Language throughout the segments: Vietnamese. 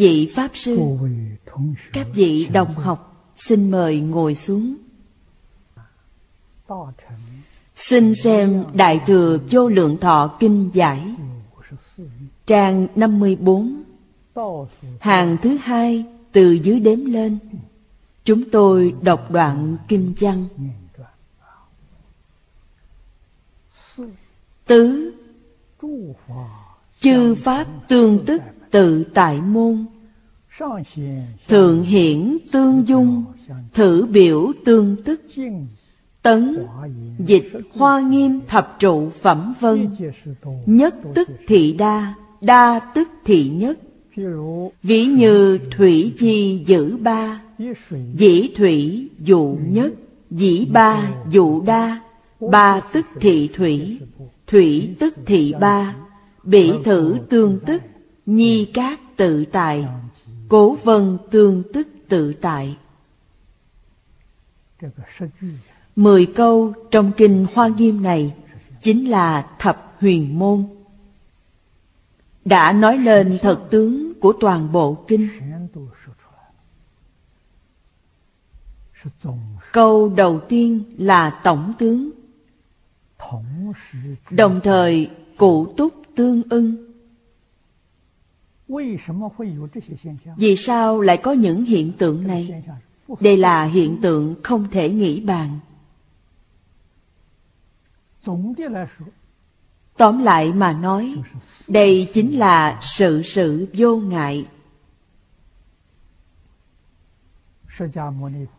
vị Pháp Sư. Các vị đồng học Xin mời ngồi xuống. Xin xem Đại Thừa Vô Lượng Thọ Kinh Giải Trang 54 Hàng thứ hai từ dưới đếm lên. Chúng tôi đọc đoạn Kinh văn. Tứ Chư Pháp tương tức tự tại môn. Thượng hiển tương dung, Thử biểu tương tức. Tấn, dịch hoa nghiêm thập trụ phẩm vân. Nhất tức thị đa Đa tức thị nhất. Ví như thủy chi giữ ba, Dĩ thủy dụ nhất, Dĩ ba dụ đa. Ba tức thị thủy Thủy tức thị ba. Bị thử tương tức nhi cát tự tại, cố vân tương tức tự tại. Mười câu trong kinh hoa nghiêm này chính là thập huyền môn. Đã nói lên thật tướng của toàn bộ kinh. Câu đầu tiên là tổng tướng. Đồng thời, cụ túc tương ưng. Vì sao lại có những hiện tượng này? Đây là hiện tượng không thể nghĩ bàn. Tóm lại mà nói, đây chính là sự sự vô ngại.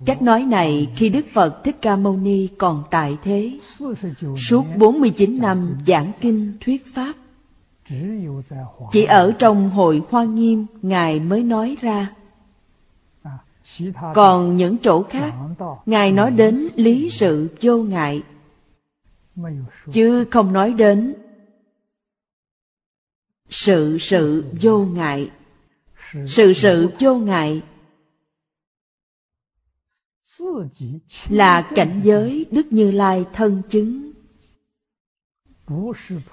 Cách nói này khi Đức Phật Thích Ca Mâu Ni còn tại thế, suốt 49 năm giảng kinh thuyết pháp, chỉ ở trong hội hoa nghiêm Ngài mới nói ra. À, Còn những chỗ khác Ngài nói đến lý sự vô ngại. Chứ không nói đến Sự sự vô ngại. Sự sự vô ngại Là cảnh giới Đức Như Lai thân chứng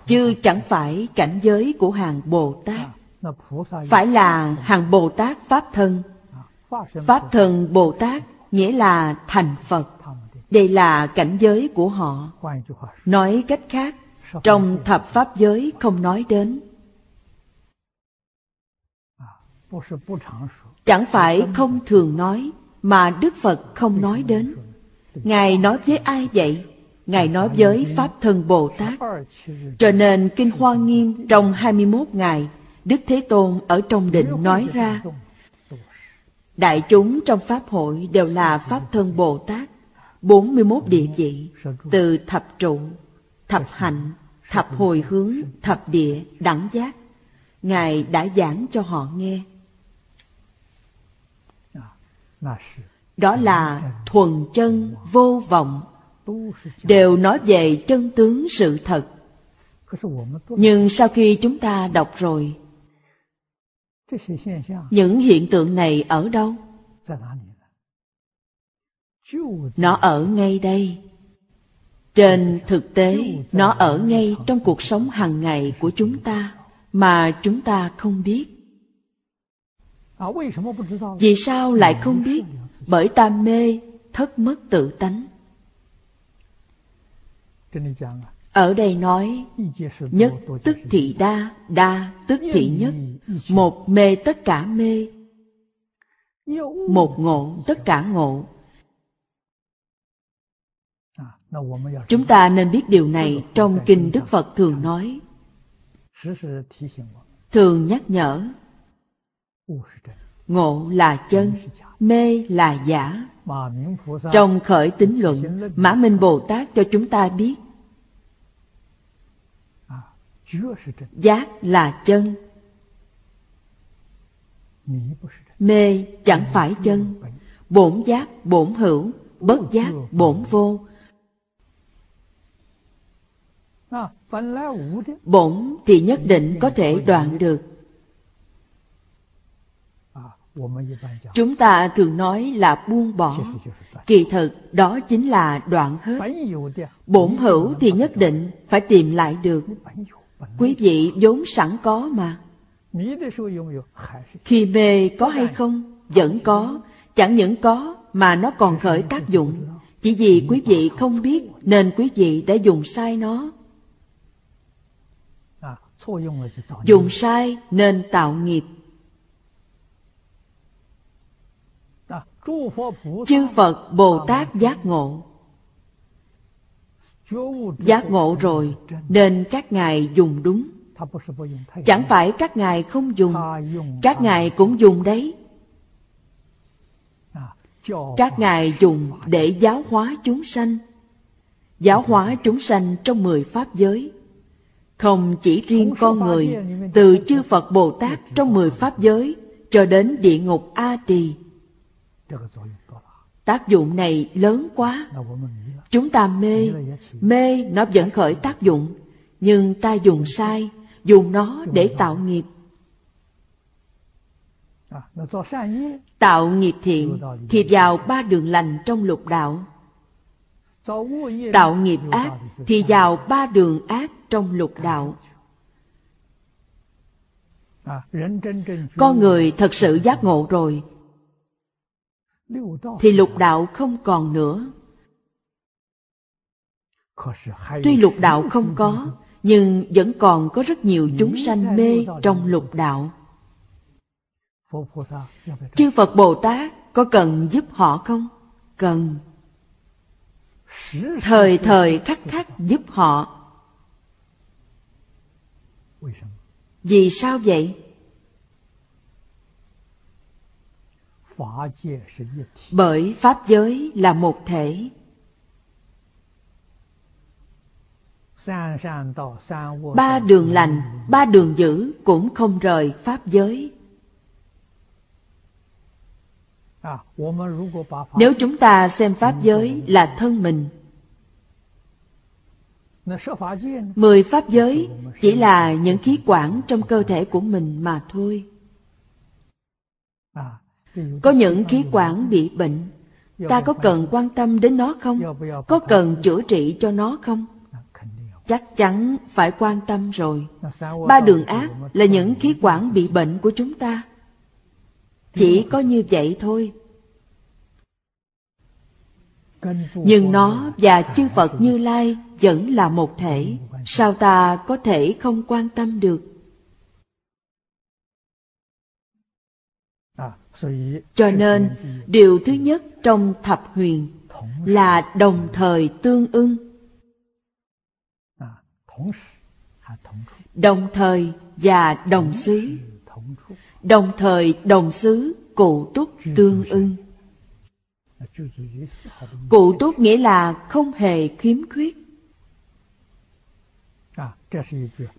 chứ chẳng phải cảnh giới của hàng bồ tát. phải là hàng bồ tát pháp thân. pháp thân bồ tát nghĩa là thành phật. Đây là cảnh giới của họ. nói cách khác trong thập pháp giới không nói đến. Chẳng phải không thường nói mà đức phật không nói đến. Ngài nói với ai vậy? Ngài nói với Pháp Thân Bồ Tát. Trở nên Kinh Hoa Nghiêm trong 21 ngày, Đức Thế Tôn ở trong định nói ra. Đại chúng trong Pháp hội đều là Pháp Thân Bồ Tát, 41 địa vị, từ thập trụ, thập hạnh, thập hồi hướng, thập địa, đẳng giác. Ngài đã giảng cho họ nghe. Đó là thuần chân vô vọng đều nói về chân tướng sự thật. Nhưng sau khi chúng ta đọc rồi, những hiện tượng này ở đâu? Nó ở ngay đây. Trên thực tế, nó ở ngay trong cuộc sống hàng ngày của chúng ta mà chúng ta không biết. Vì sao lại không biết? Bởi ta mê, thất mất tự tánh. Ở đây nói Nhất tức thị đa, đa tức thị nhất. Một mê tất cả mê. Một ngộ tất cả ngộ. Chúng ta nên biết điều này trong Kinh Đức Phật thường nói. Thường nhắc nhở Ngộ là chân, mê là giả. Trong khởi tính luận, Mã Minh Bồ Tát cho chúng ta biết. Giác là chân. Mê chẳng phải chân. Bổn giác bổn hữu. Bất giác bổn vô. Bổn thì nhất định có thể đoạn được. Chúng ta thường nói là buông bỏ. Kỳ thực đó chính là đoạn hết. Bổn hữu thì nhất định phải tìm lại được. Quý vị vốn sẵn có mà. Khi mê có hay không? Vẫn có. Chẳng những có mà nó còn khởi tác dụng. Chỉ vì quý vị không biết Nên quý vị đã dùng sai nó. Dùng sai nên tạo nghiệp. Chư Phật Bồ Tát giác ngộ. Giác ngộ rồi, Nên các ngài dùng đúng. Chẳng phải các ngài không dùng, Các ngài cũng dùng đấy. Các ngài dùng để giáo hóa chúng sanh, Giáo hóa chúng sanh trong mười pháp giới. Không chỉ riêng con người, Từ chư Phật Bồ Tát trong mười pháp giới Cho đến địa ngục A Tỳ. Tác dụng này lớn quá. Chúng ta mê Mê nó vẫn khởi tác dụng Nhưng ta dùng sai Dùng nó để tạo nghiệp. Tạo nghiệp thiện Thì vào ba đường lành trong lục đạo. Tạo nghiệp ác Thì vào ba đường ác trong lục đạo. Con người thật sự giác ngộ rồi thì lục đạo không còn nữa. tuy lục đạo không có nhưng vẫn còn có rất nhiều chúng sanh mê trong lục đạo. Chư phật bồ tát có cần giúp họ không? Cần. Thời thời khắc khắc giúp họ. Vì sao vậy bởi pháp giới là một thể. Ba đường lành ba đường dữ cũng không rời pháp giới. Nếu chúng ta xem pháp giới là thân mình mười pháp giới chỉ là những khí quản trong cơ thể của mình mà thôi có những khí quản bị bệnh, ta có cần quan tâm đến nó không? Có cần chữa trị cho nó không? Chắc chắn phải quan tâm rồi. Ba đường ác là những khí quản bị bệnh của chúng ta. Chỉ có như vậy thôi. Nhưng nó và chư phật như lai vẫn là một thể. Sao ta có thể không quan tâm được? Cho nên, điều thứ nhất trong thập huyền là đồng thời tương ưng. Đồng thời và đồng xứ. Đồng thời, đồng xứ, cụ túc tương ưng. Cụ túc nghĩa là không hề khiếm khuyết.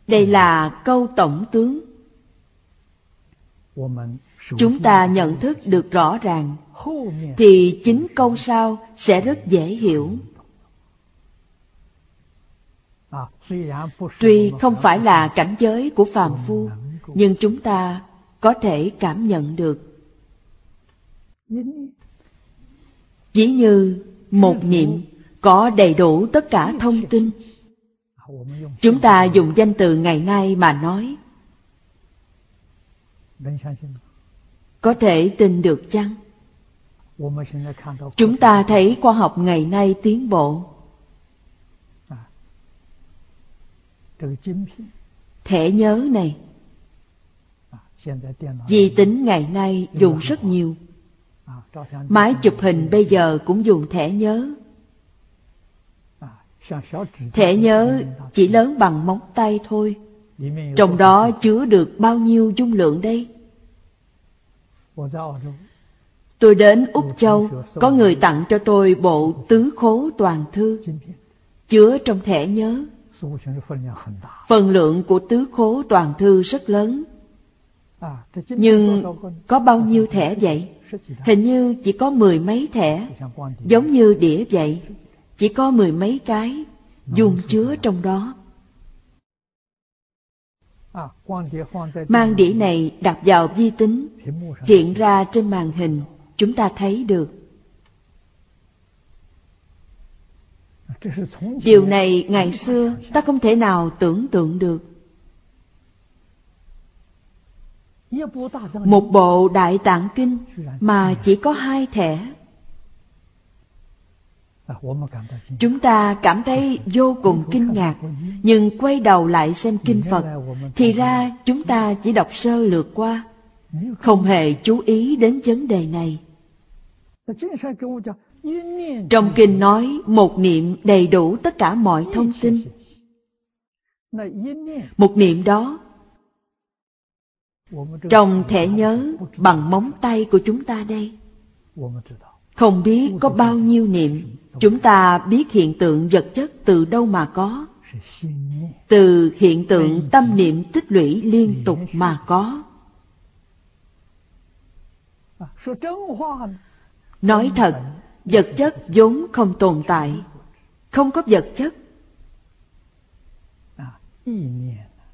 Đây là câu tổng tướng chúng ta nhận thức được rõ ràng, thì chính câu sau sẽ rất dễ hiểu. Tuy không phải là cảnh giới của phàm phu, nhưng chúng ta có thể cảm nhận được. Chỉ như một niệm có đầy đủ tất cả thông tin. Chúng ta dùng danh từ ngày nay mà nói có thể tin được chăng? Chúng ta thấy khoa học ngày nay tiến bộ. Thẻ nhớ này. Di tính ngày nay dùng rất nhiều. Máy chụp hình bây giờ cũng dùng thẻ nhớ. Thẻ nhớ chỉ lớn bằng móng tay thôi. Trong đó chứa được bao nhiêu dung lượng đây? Tôi đến Úc Châu, có người tặng cho tôi bộ tứ khố toàn thư, chứa trong thẻ nhớ. Phần lượng của tứ khố toàn thư rất lớn. Nhưng có bao nhiêu thẻ vậy? Hình như chỉ có mười mấy thẻ, giống như đĩa vậy. Chỉ có mười mấy cái, dùng chứa trong đó. Mang đĩa này đặt vào vi tính, hiện ra trên màn hình, chúng ta thấy được. Điều này ngày xưa ta không thể nào tưởng tượng được. một bộ Đại Tạng Kinh mà chỉ có hai thẻ. Chúng ta cảm thấy vô cùng kinh ngạc, nhưng quay đầu lại xem kinh Phật, thì ra chúng ta chỉ đọc sơ lược qua, không hề chú ý đến vấn đề này. Trong kinh nói một niệm đầy đủ tất cả mọi thông tin. Một niệm đó trong thẻ nhớ bằng móng tay của chúng ta đây không biết có bao nhiêu niệm, chúng ta biết hiện tượng vật chất từ đâu mà có. Từ hiện tượng tâm niệm tích lũy liên tục mà có. Nói thật, vật chất vốn không tồn tại, không có vật chất.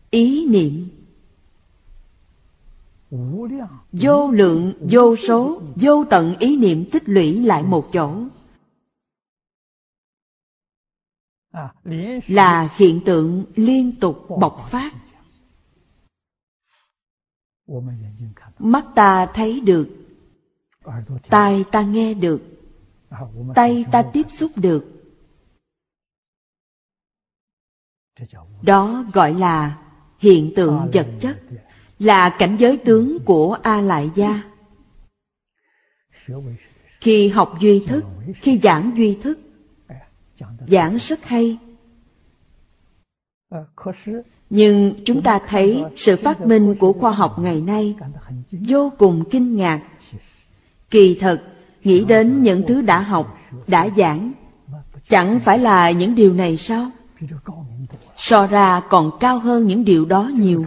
Ý niệm vô lượng, vô số, vô tận ý niệm tích lũy lại một chỗ. Là hiện tượng liên tục bộc phát. Mắt ta thấy được, tai ta nghe được, tay ta tiếp xúc được. Đó gọi là hiện tượng vật chất là cảnh giới tướng của a lại gia khi học duy thức, khi giảng duy thức, giảng rất hay. Nhưng chúng ta thấy sự phát minh của khoa học ngày nay vô cùng kinh ngạc. Kỳ thật, nghĩ đến những thứ đã học, đã giảng, chẳng phải là những điều này sao? So ra còn cao hơn những điều đó nhiều.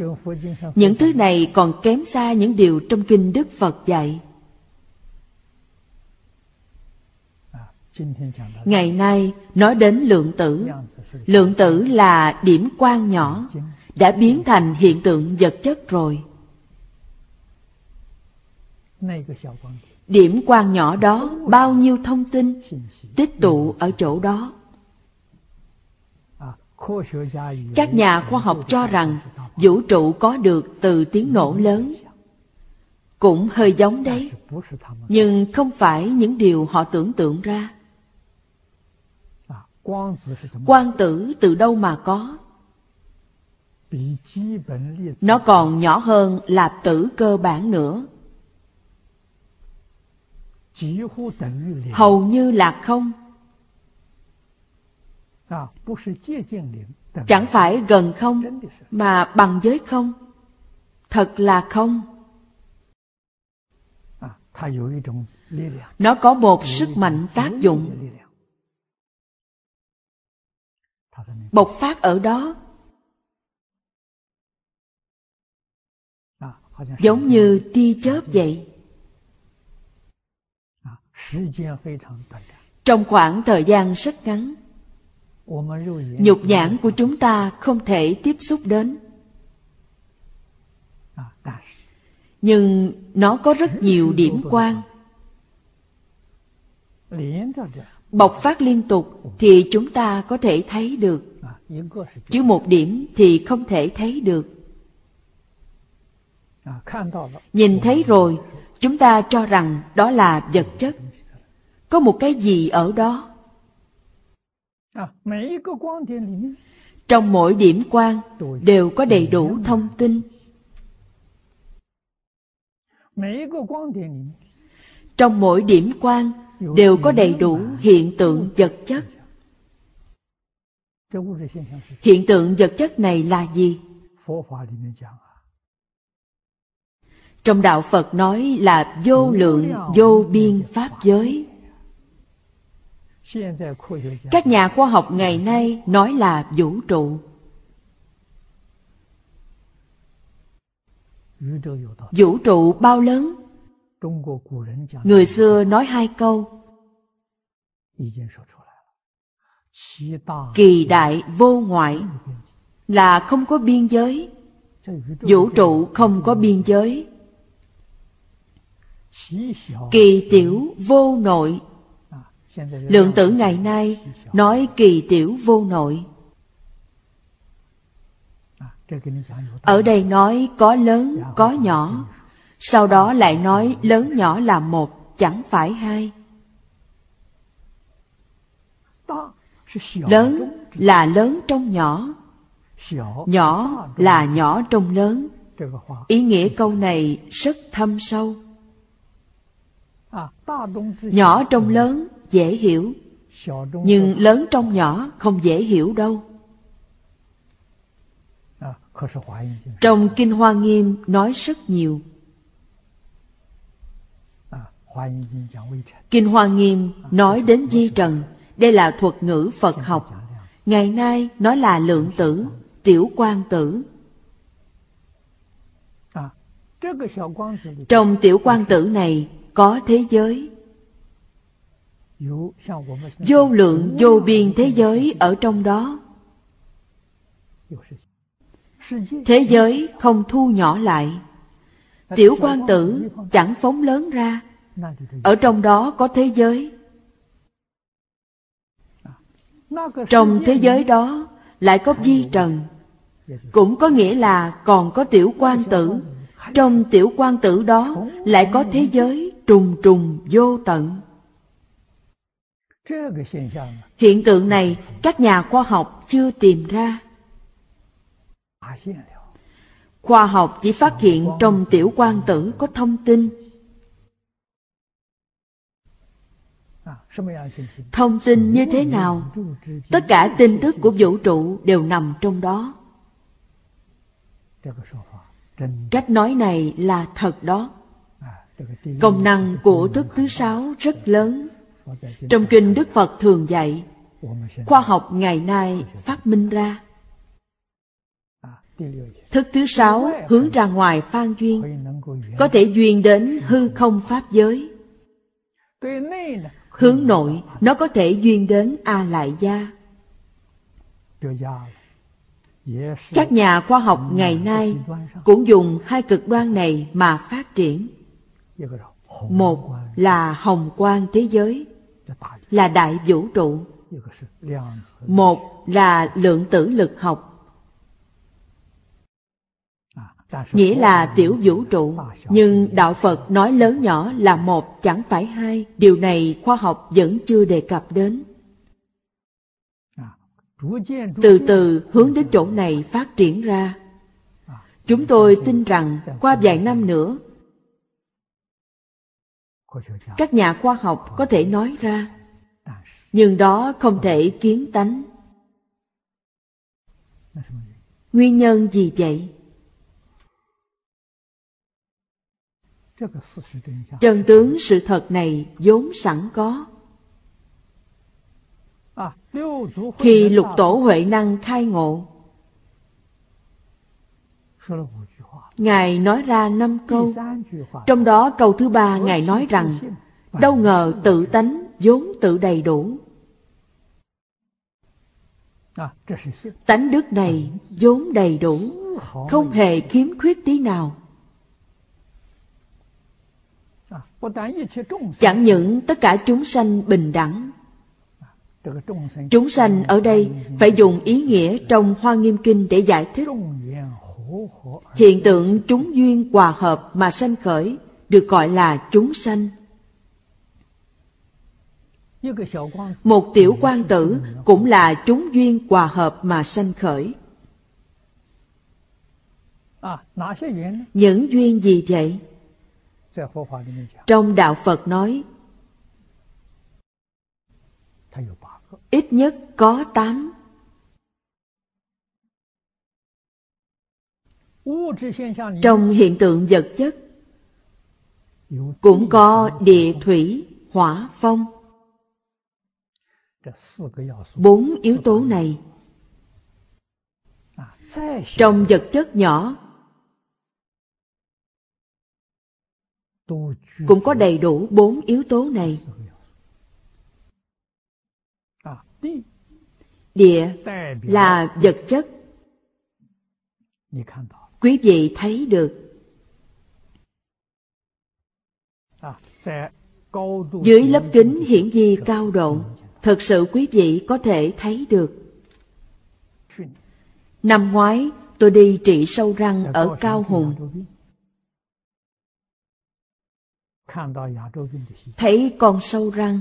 Những thứ này còn kém xa những điều trong kinh đức phật dạy. Ngày nay, nói đến lượng tử. Lượng tử là điểm quan nhỏ, đã biến thành hiện tượng vật chất rồi. Điểm quan nhỏ đó bao nhiêu thông tin, tích tụ ở chỗ đó các nhà khoa học cho rằng vũ trụ có được từ tiếng nổ lớn. Cũng hơi giống đấy, nhưng không phải những điều họ tưởng tượng ra. Quang tử từ đâu mà có? Nó còn nhỏ hơn lạp tử cơ bản nữa. Hầu như là không chẳng phải gần không mà bằng với không? Thật là không? nó có một sức mạnh tác dụng。bộc phát ở đó. giống như tia chớp vậy. trong khoảng thời gian rất ngắn nhục nhãn của chúng ta không thể tiếp xúc đến. Nhưng nó có rất nhiều điểm quan. Bộc phát liên tục thì chúng ta có thể thấy được. Chứ một điểm thì không thể thấy được. Nhìn thấy rồi chúng ta cho rằng đó là vật chất. Có một cái gì ở đó trong mỗi điểm quan đều có đầy đủ thông tin. Trong mỗi điểm quan đều có đầy đủ hiện tượng vật chất. hiện tượng vật chất này là gì? Trong đạo phật nói là vô lượng vô biên pháp giới các nhà khoa học ngày nay nói là vũ trụ. vũ trụ bao lớn? người xưa nói hai câu. kỳ đại vô ngoại là không có biên giới. vũ trụ không có biên giới. kỳ tiểu vô nội lượng tử ngày nay nói kỳ tiểu vô nội ở đây nói có lớn có nhỏ Sau đó lại nói lớn nhỏ là một, chẳng phải hai. Lớn là lớn trong nhỏ, nhỏ là nhỏ trong lớn. Ý nghĩa câu này rất thâm sâu. Nhỏ trong lớn dễ hiểu, nhưng lớn trong nhỏ không dễ hiểu đâu. Trong Kinh Hoa Nghiêm nói rất nhiều. Kinh Hoa Nghiêm nói đến di trần, đây là thuật ngữ Phật học. Ngày nay nói là lượng tử, tiểu quan tử. Trong tiểu quan tử này có thế giới. Vô lượng vô biên thế giới ở trong đó. Thế giới không thu nhỏ lại. Tiểu quan tử chẳng phóng lớn ra. Ở trong đó có thế giới. Trong thế giới đó lại có vi trần. Cũng có nghĩa là còn có tiểu quan tử. Trong tiểu quan tử đó lại có thế giới trùng trùng vô tận. Hiện tượng này các nhà khoa học chưa tìm ra. Khoa học chỉ phát hiện trong tiểu quan tử có thông tin. Thông tin như thế nào? Tất cả tin tức của vũ trụ đều nằm trong đó. Cách nói này là thật đó. Công năng của thức thứ sáu rất lớn. Trong kinh Đức Phật thường dạy, khoa học ngày nay phát minh ra. Thức thứ sáu hướng ra ngoài phan duyên, có thể duyên đến hư không pháp giới. Hướng nội, nó có thể duyên đến A Lại Gia. Các nhà khoa học ngày nay cũng dùng hai cực đoan này mà phát triển. Một là hồng quang thế giới, là đại vũ trụ. Một là lượng tử lực học, nghĩa là tiểu vũ trụ. Nhưng Đạo Phật nói lớn nhỏ là một chẳng phải hai. Điều này khoa học vẫn chưa đề cập đến. Từ từ hướng đến chỗ này phát triển ra. Chúng tôi tin rằng qua vài năm nữa các nhà khoa học có thể nói ra, nhưng đó không thể kiến tánh. Nguyên nhân gì vậy? Chân tướng sự thật này vốn sẵn có. Khi lục tổ huệ năng khai ngộ Ngài nói ra năm câu. Trong đó câu thứ ba Ngài nói rằng, Đâu ngờ tự tánh vốn tự đầy đủ. Tánh đức này vốn đầy đủ, Không hề khiếm khuyết tí nào. Chẳng những tất cả chúng sanh bình đẳng. Chúng sanh ở đây phải dùng ý nghĩa trong Hoa Nghiêm Kinh để giải thích. Hiện tượng chúng duyên hòa hợp mà sanh khởi được gọi là chúng sanh. Một tiểu quan tử cũng là chúng duyên hòa hợp mà sanh khởi. Những duyên gì vậy? Trong Đạo Phật nói, Ít nhất có tám Trong hiện tượng vật chất cũng có địa thủy, hỏa, phong. Bốn yếu tố này trong vật chất nhỏ cũng có đầy đủ bốn yếu tố này. Địa là vật chất quý vị thấy được. Dưới lớp kính hiển vi cao độ. thật sự quý vị có thể thấy được. Năm ngoái tôi đi trị sâu răng ở cao hùng. thấy con sâu răng.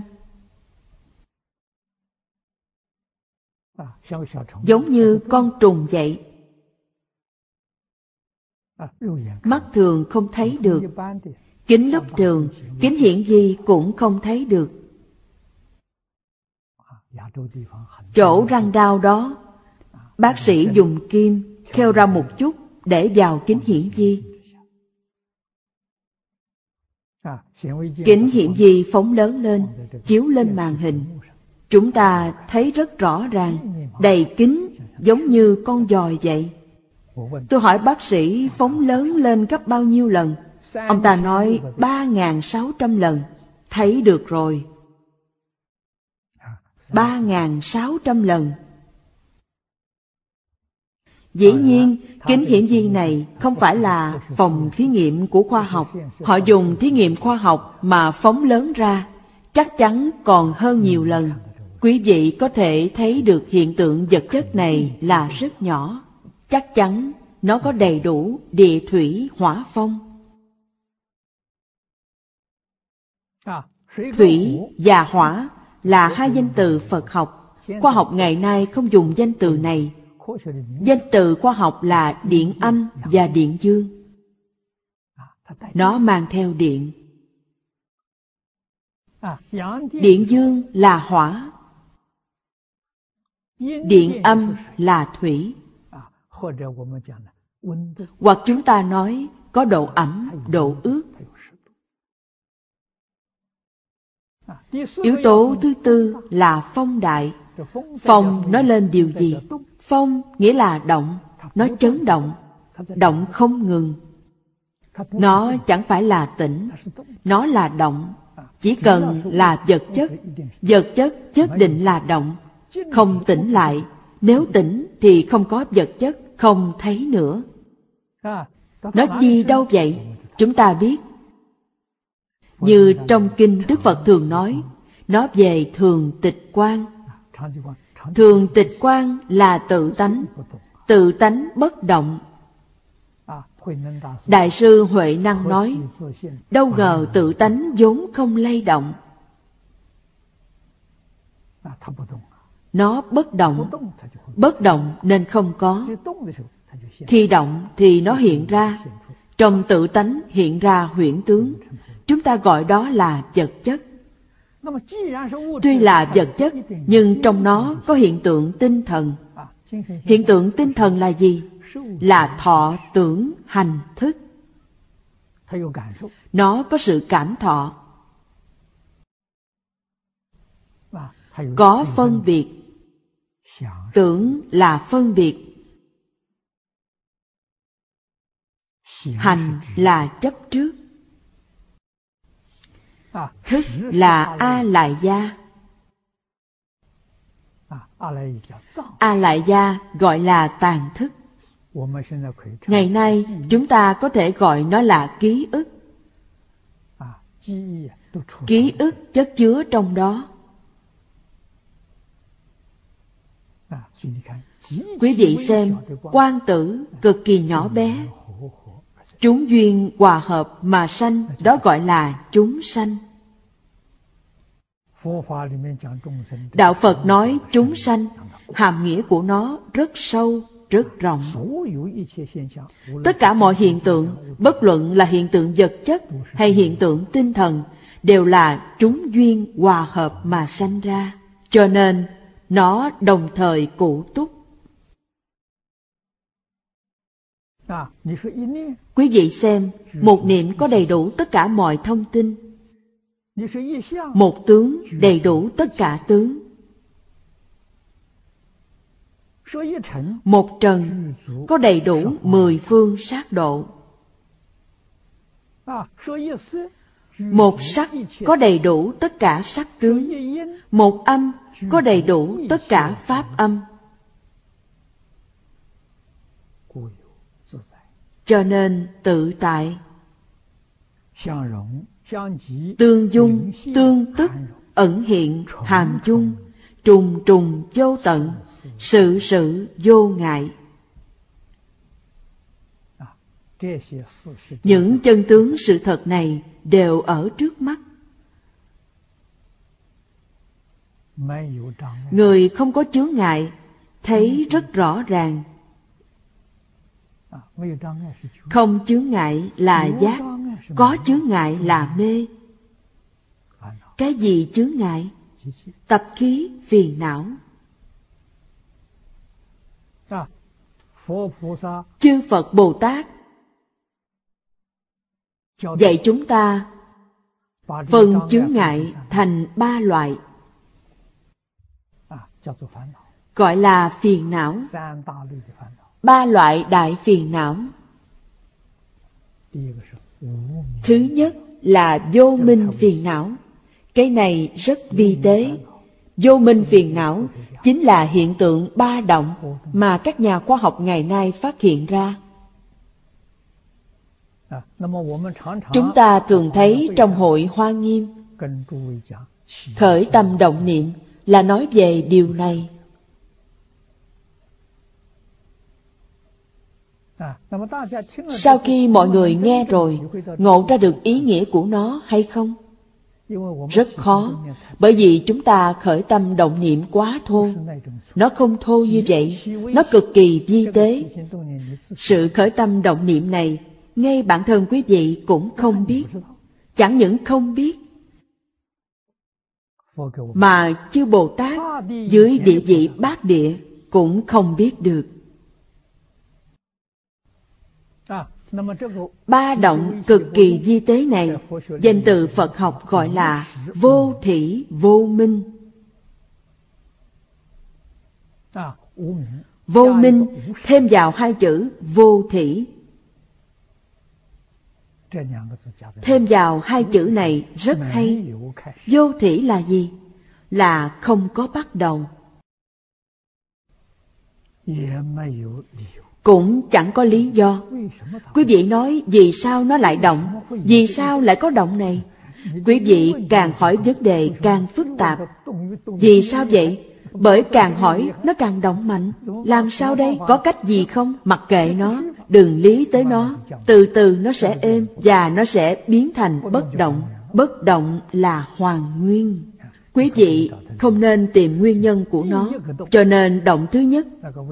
Giống như con trùng vậy mắt thường không thấy được. Kính lúc thường, kính hiển vi cũng không thấy được. Chỗ răng đau đó, bác sĩ dùng kim kheo ra một chút để vào kính hiển vi. Kính hiển vi phóng lớn lên, chiếu lên màn hình. Chúng ta thấy rất rõ ràng, đầy kính giống như con dòi vậy tôi hỏi bác sĩ phóng lớn lên gấp bao nhiêu lần? Ông ta nói ba ngàn sáu trăm lần. Thấy được rồi. Ba ngàn sáu trăm lần. Dĩ nhiên, kính hiển vi này không phải là phòng thí nghiệm của khoa học. Họ dùng thí nghiệm khoa học mà phóng lớn ra, chắc chắn còn hơn nhiều lần. Quý vị có thể thấy được hiện tượng vật chất này là rất nhỏ. Chắc chắn nó có đầy đủ địa thủy hỏa phong. Thủy và hỏa là hai danh từ Phật học. Khoa học ngày nay không dùng danh từ này Danh từ khoa học là điện âm và điện dương. Nó mang theo điện. Điện dương là hỏa. Điện âm là thủy. Hoặc chúng ta nói có độ ẩm, độ ướt. Yếu tố thứ tư là phong đại. Phong nói lên điều gì? Phong nghĩa là động, nó chấn động, động không ngừng. Nó chẳng phải là tĩnh, nó là động. Chỉ cần là vật chất, vật chất chất định là động, không tỉnh lại. Nếu tỉnh thì không có vật chất, không thấy nữa. Nó gì đâu vậy? Chúng ta biết. Như trong kinh Đức Phật thường nói, nó về thường tịch quan Thường tịch quan là tự tánh, tự tánh bất động. Đại sư Huệ Năng nói, đâu ngờ tự tánh vốn không lay động. Nó bất động, bất động nên không có. Khi động thì nó hiện ra, trong tự tánh hiện ra huyễn tướng. Chúng ta gọi đó là vật chất. Tuy là vật chất, nhưng trong nó có hiện tượng tinh thần. Hiện tượng tinh thần là gì? Là thọ tưởng hành thức. Nó có sự cảm thọ. Có phân biệt. Tưởng là phân biệt. Hành là chấp trước. Thức là A Lại Gia. A Lại Gia gọi là tàn thức. Ngày nay chúng ta có thể gọi nó là ký ức. Ký ức chất chứa trong đó. Quý vị xem, quan tử cực kỳ nhỏ bé. Chúng duyên hòa hợp mà sanh, đó gọi là chúng sanh. Đạo Phật nói chúng sanh, hàm nghĩa của nó rất sâu, rất rộng. Tất cả mọi hiện tượng, bất luận là hiện tượng vật chất hay hiện tượng tinh thần, đều là chúng duyên hòa hợp mà sanh ra. Cho nên, nó đồng thời cụ túc. Quý vị xem, một niệm có đầy đủ tất cả mọi thông tin, một tướng đầy đủ tất cả tướng. Một trần có đầy đủ mười phương sát độ. Một sắc có đầy đủ tất cả sắc tướng. Một âm có đầy đủ tất cả pháp âm. Cho nên tự tại tương dung, tương tức, ẩn hiện, hàm dung trùng trùng, vô tận, sự sự, vô ngại những chân tướng sự thật này đều ở trước mắt. Người không có chướng ngại thấy rất rõ ràng. Không chướng ngại là giác, có chướng ngại là mê. Cái gì chướng ngại? Tập khí phiền não. Chư Phật Bồ Tát dạy chúng ta phần chướng ngại thành ba loại. Gọi là phiền não. Ba loại đại phiền não. Thứ nhất là vô minh phiền não. Cái này rất vi tế. vô minh phiền não chính là hiện tượng ba động mà các nhà khoa học ngày nay phát hiện ra chúng ta thường thấy trong hội hoa nghiêm. Khởi tâm động niệm là nói về điều này. Sau khi mọi người nghe rồi ngộ ra được ý nghĩa của nó hay không? Rất khó bởi vì chúng ta khởi tâm động niệm quá thô. Nó không thô như vậy nó cực kỳ vi tế. sự khởi tâm động niệm này ngay bản thân quý vị cũng không biết. Chẳng những không biết, mà chư bồ tát dưới địa vị bát địa cũng không biết được. Ba động cực kỳ di tế này danh từ phật học gọi là vô thỉ vô minh. Vô minh, thêm vào hai chữ vô thỉ thêm vào hai chữ này rất hay. Vô thủy là gì? Là không có bắt đầu. Cũng chẳng có lý do. Quý vị nói vì sao nó lại động? Vì sao lại có động này? Quý vị càng hỏi vấn đề càng phức tạp. Vì sao vậy? Bởi càng hỏi, nó càng động mạnh. Làm sao đây? Có cách gì không? Mặc kệ nó. Đừng lý tới nó. Từ từ nó sẽ êm và nó sẽ biến thành bất động. Bất động là hoàn nguyên. Quý vị, không nên tìm nguyên nhân của nó. Cho nên động thứ nhất,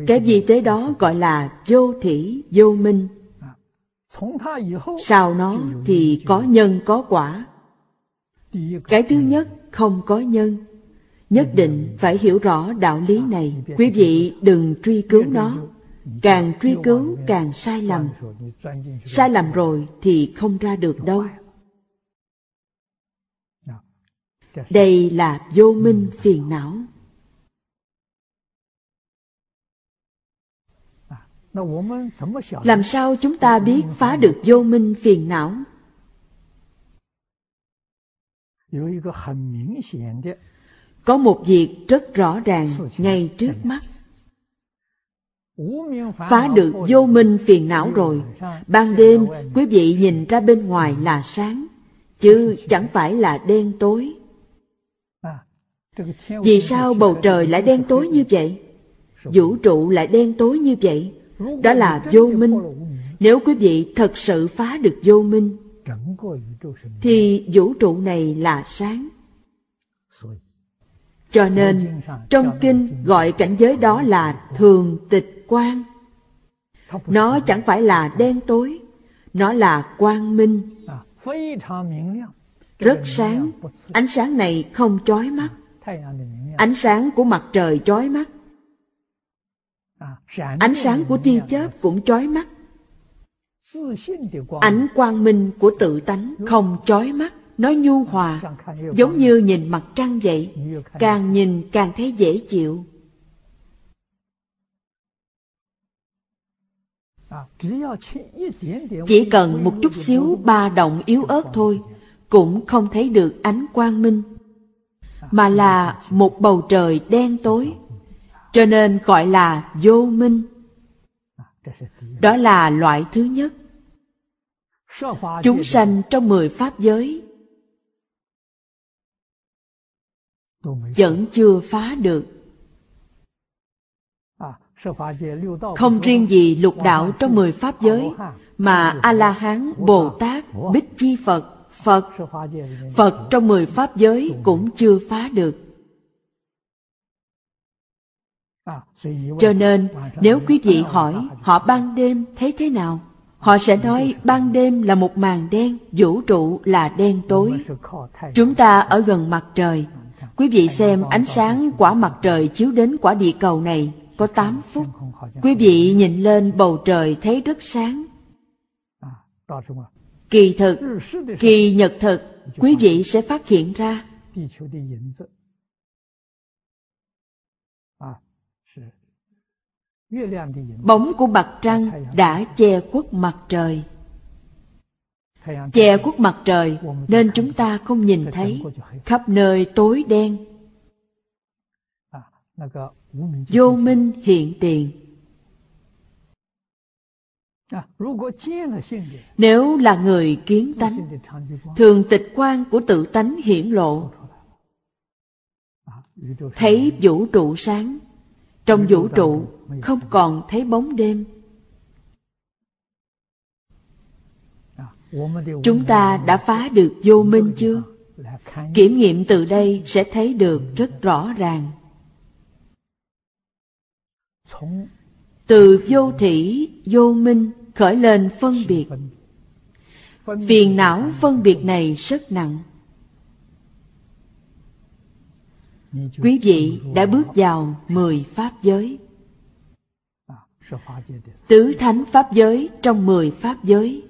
cái vi tế đó gọi là vô thỉ vô minh. Sau nó thì có nhân có quả. Cái thứ nhất, không có nhân nhất định phải hiểu rõ đạo lý này. Quý vị đừng truy cứu nó. Càng truy cứu, càng sai lầm. Sai lầm rồi thì không ra được đâu. Đây là vô minh phiền não. Làm sao chúng ta biết phá được vô minh phiền não? Có một việc rất rõ ràng ngay trước mắt. phá được vô minh phiền não rồi. ban đêm quý vị nhìn ra bên ngoài là sáng chứ chẳng phải là đen tối. Vì sao bầu trời lại đen tối như vậy? Vũ trụ lại đen tối như vậy? đó là vô minh. nếu quý vị thật sự phá được vô minh thì vũ trụ này là sáng cho nên, trong kinh gọi cảnh giới đó là thường tịch quan nó chẳng phải là đen tối, nó là quang minh. Rất sáng, ánh sáng này không chói mắt. Ánh sáng của mặt trời chói mắt. Ánh sáng của tia chớp cũng chói mắt. Ánh quang minh của tự tánh không chói mắt nó nhu hòa, giống như nhìn mặt trăng vậy, càng nhìn càng thấy dễ chịu. Chỉ cần một chút xíu ba động yếu ớt thôi, cũng không thấy được ánh quang minh, mà là một bầu trời đen tối, cho nên gọi là vô minh. Đó là loại thứ nhất. Chúng sanh trong mười pháp giới vẫn chưa phá được. không riêng gì lục đạo trong mười pháp giới mà a la hán bồ tát bích chi phật phật phật trong mười pháp giới cũng chưa phá được. cho nên nếu quý vị hỏi họ ban đêm thấy thế nào họ sẽ nói ban đêm là một màn đen vũ trụ là đen tối. Chúng ta. ở gần mặt trời Quý vị xem ánh sáng quả mặt trời chiếu đến quả địa cầu này có 8 phút. Quý vị nhìn lên bầu trời thấy rất sáng. Kỳ thực, kỳ nhật thực, quý vị sẽ phát hiện ra bóng của mặt trăng đã che khuất mặt trời che khuất mặt trời, nên chúng ta không nhìn thấy. Khắp nơi tối đen. Vô minh hiện tiền. Nếu là người kiến tánh, thường tịch quan của tự tánh hiển lộ. Thấy vũ trụ sáng. Trong vũ trụ không còn thấy bóng đêm. chúng ta đã phá được vô minh chưa? Kiểm nghiệm từ đây sẽ thấy được rất rõ ràng. Từ vô thủy, vô minh khởi lên phân biệt. Phiền não phân biệt này rất nặng. Quý vị đã bước vào mười pháp giới. Tứ thánh pháp giới trong mười pháp giới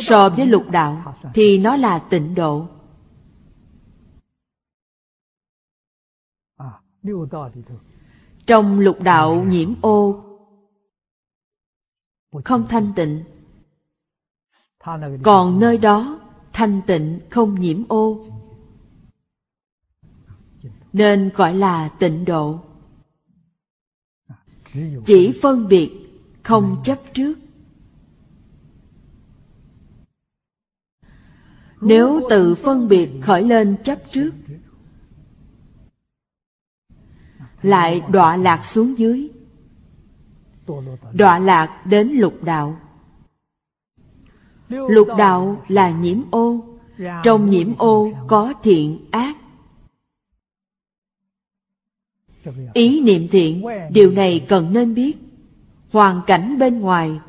so với lục đạo thì nó là tịnh độ. Trong lục đạo nhiễm ô, không thanh tịnh. Còn nơi đó, thanh tịnh không nhiễm ô. Nên gọi là tịnh độ. Chỉ phân biệt, không chấp trước. nếu tự phân biệt khởi lên chấp trước, lại đọa lạc xuống dưới, đọa lạc đến lục đạo. Lục đạo là nhiễm ô, trong nhiễm ô có thiện ác. Ý niệm thiện, điều này cần nên biết. Hoàn cảnh bên ngoài,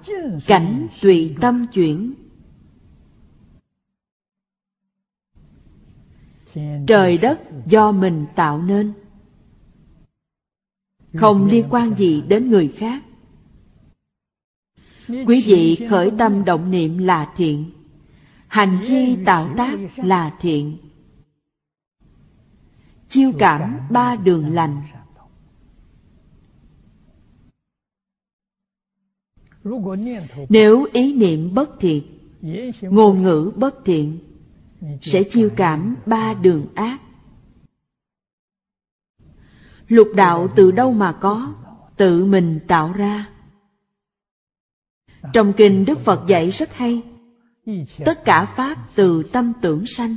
cảnh tùy tâm chuyển. trời đất do mình tạo nên. Không liên quan gì đến người khác. Quý vị khởi tâm động niệm là thiện. Hành chi tạo tác là thiện. Chiêu cảm ba đường lành. nếu ý niệm bất thiện ngôn ngữ bất thiện sẽ chiêu cảm ba đường ác. Lục đạo từ đâu mà có, tự mình tạo ra. Trong kinh đức phật dạy rất hay, tất cả pháp từ tâm tưởng sanh.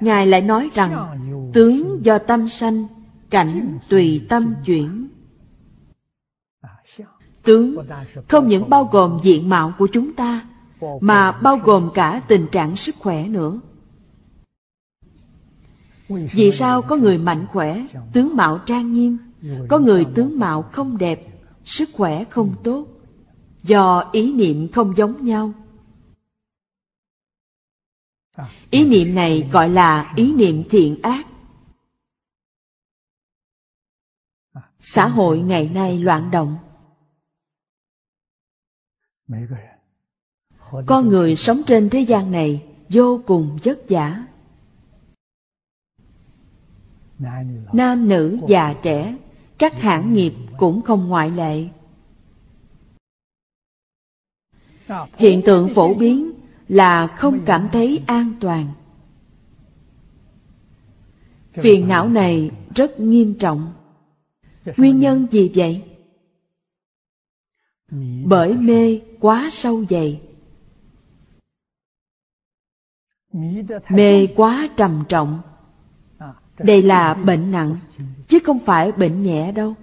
Ngài lại nói rằng, tướng do tâm sanh, cảnh tùy tâm chuyển tướng, không những bao gồm diện mạo của chúng ta, mà bao gồm cả tình trạng sức khỏe nữa. Vì sao có người mạnh khỏe, tướng mạo trang nghiêm, có người tướng mạo không đẹp, sức khỏe không tốt? Do ý niệm không giống nhau. Ý niệm này gọi là ý niệm thiện ác. Xã hội ngày nay loạn động con người sống trên thế gian này vô cùng vất vả. Nam nữ già trẻ các hãng nghiệp cũng không ngoại lệ. Hiện tượng phổ biến là không cảm thấy an toàn. Phiền não này rất nghiêm trọng. Nguyên nhân gì vậy? bởi mê quá sâu dày. Mê quá trầm trọng. Đây là bệnh nặng, chứ không phải bệnh nhẹ đâu.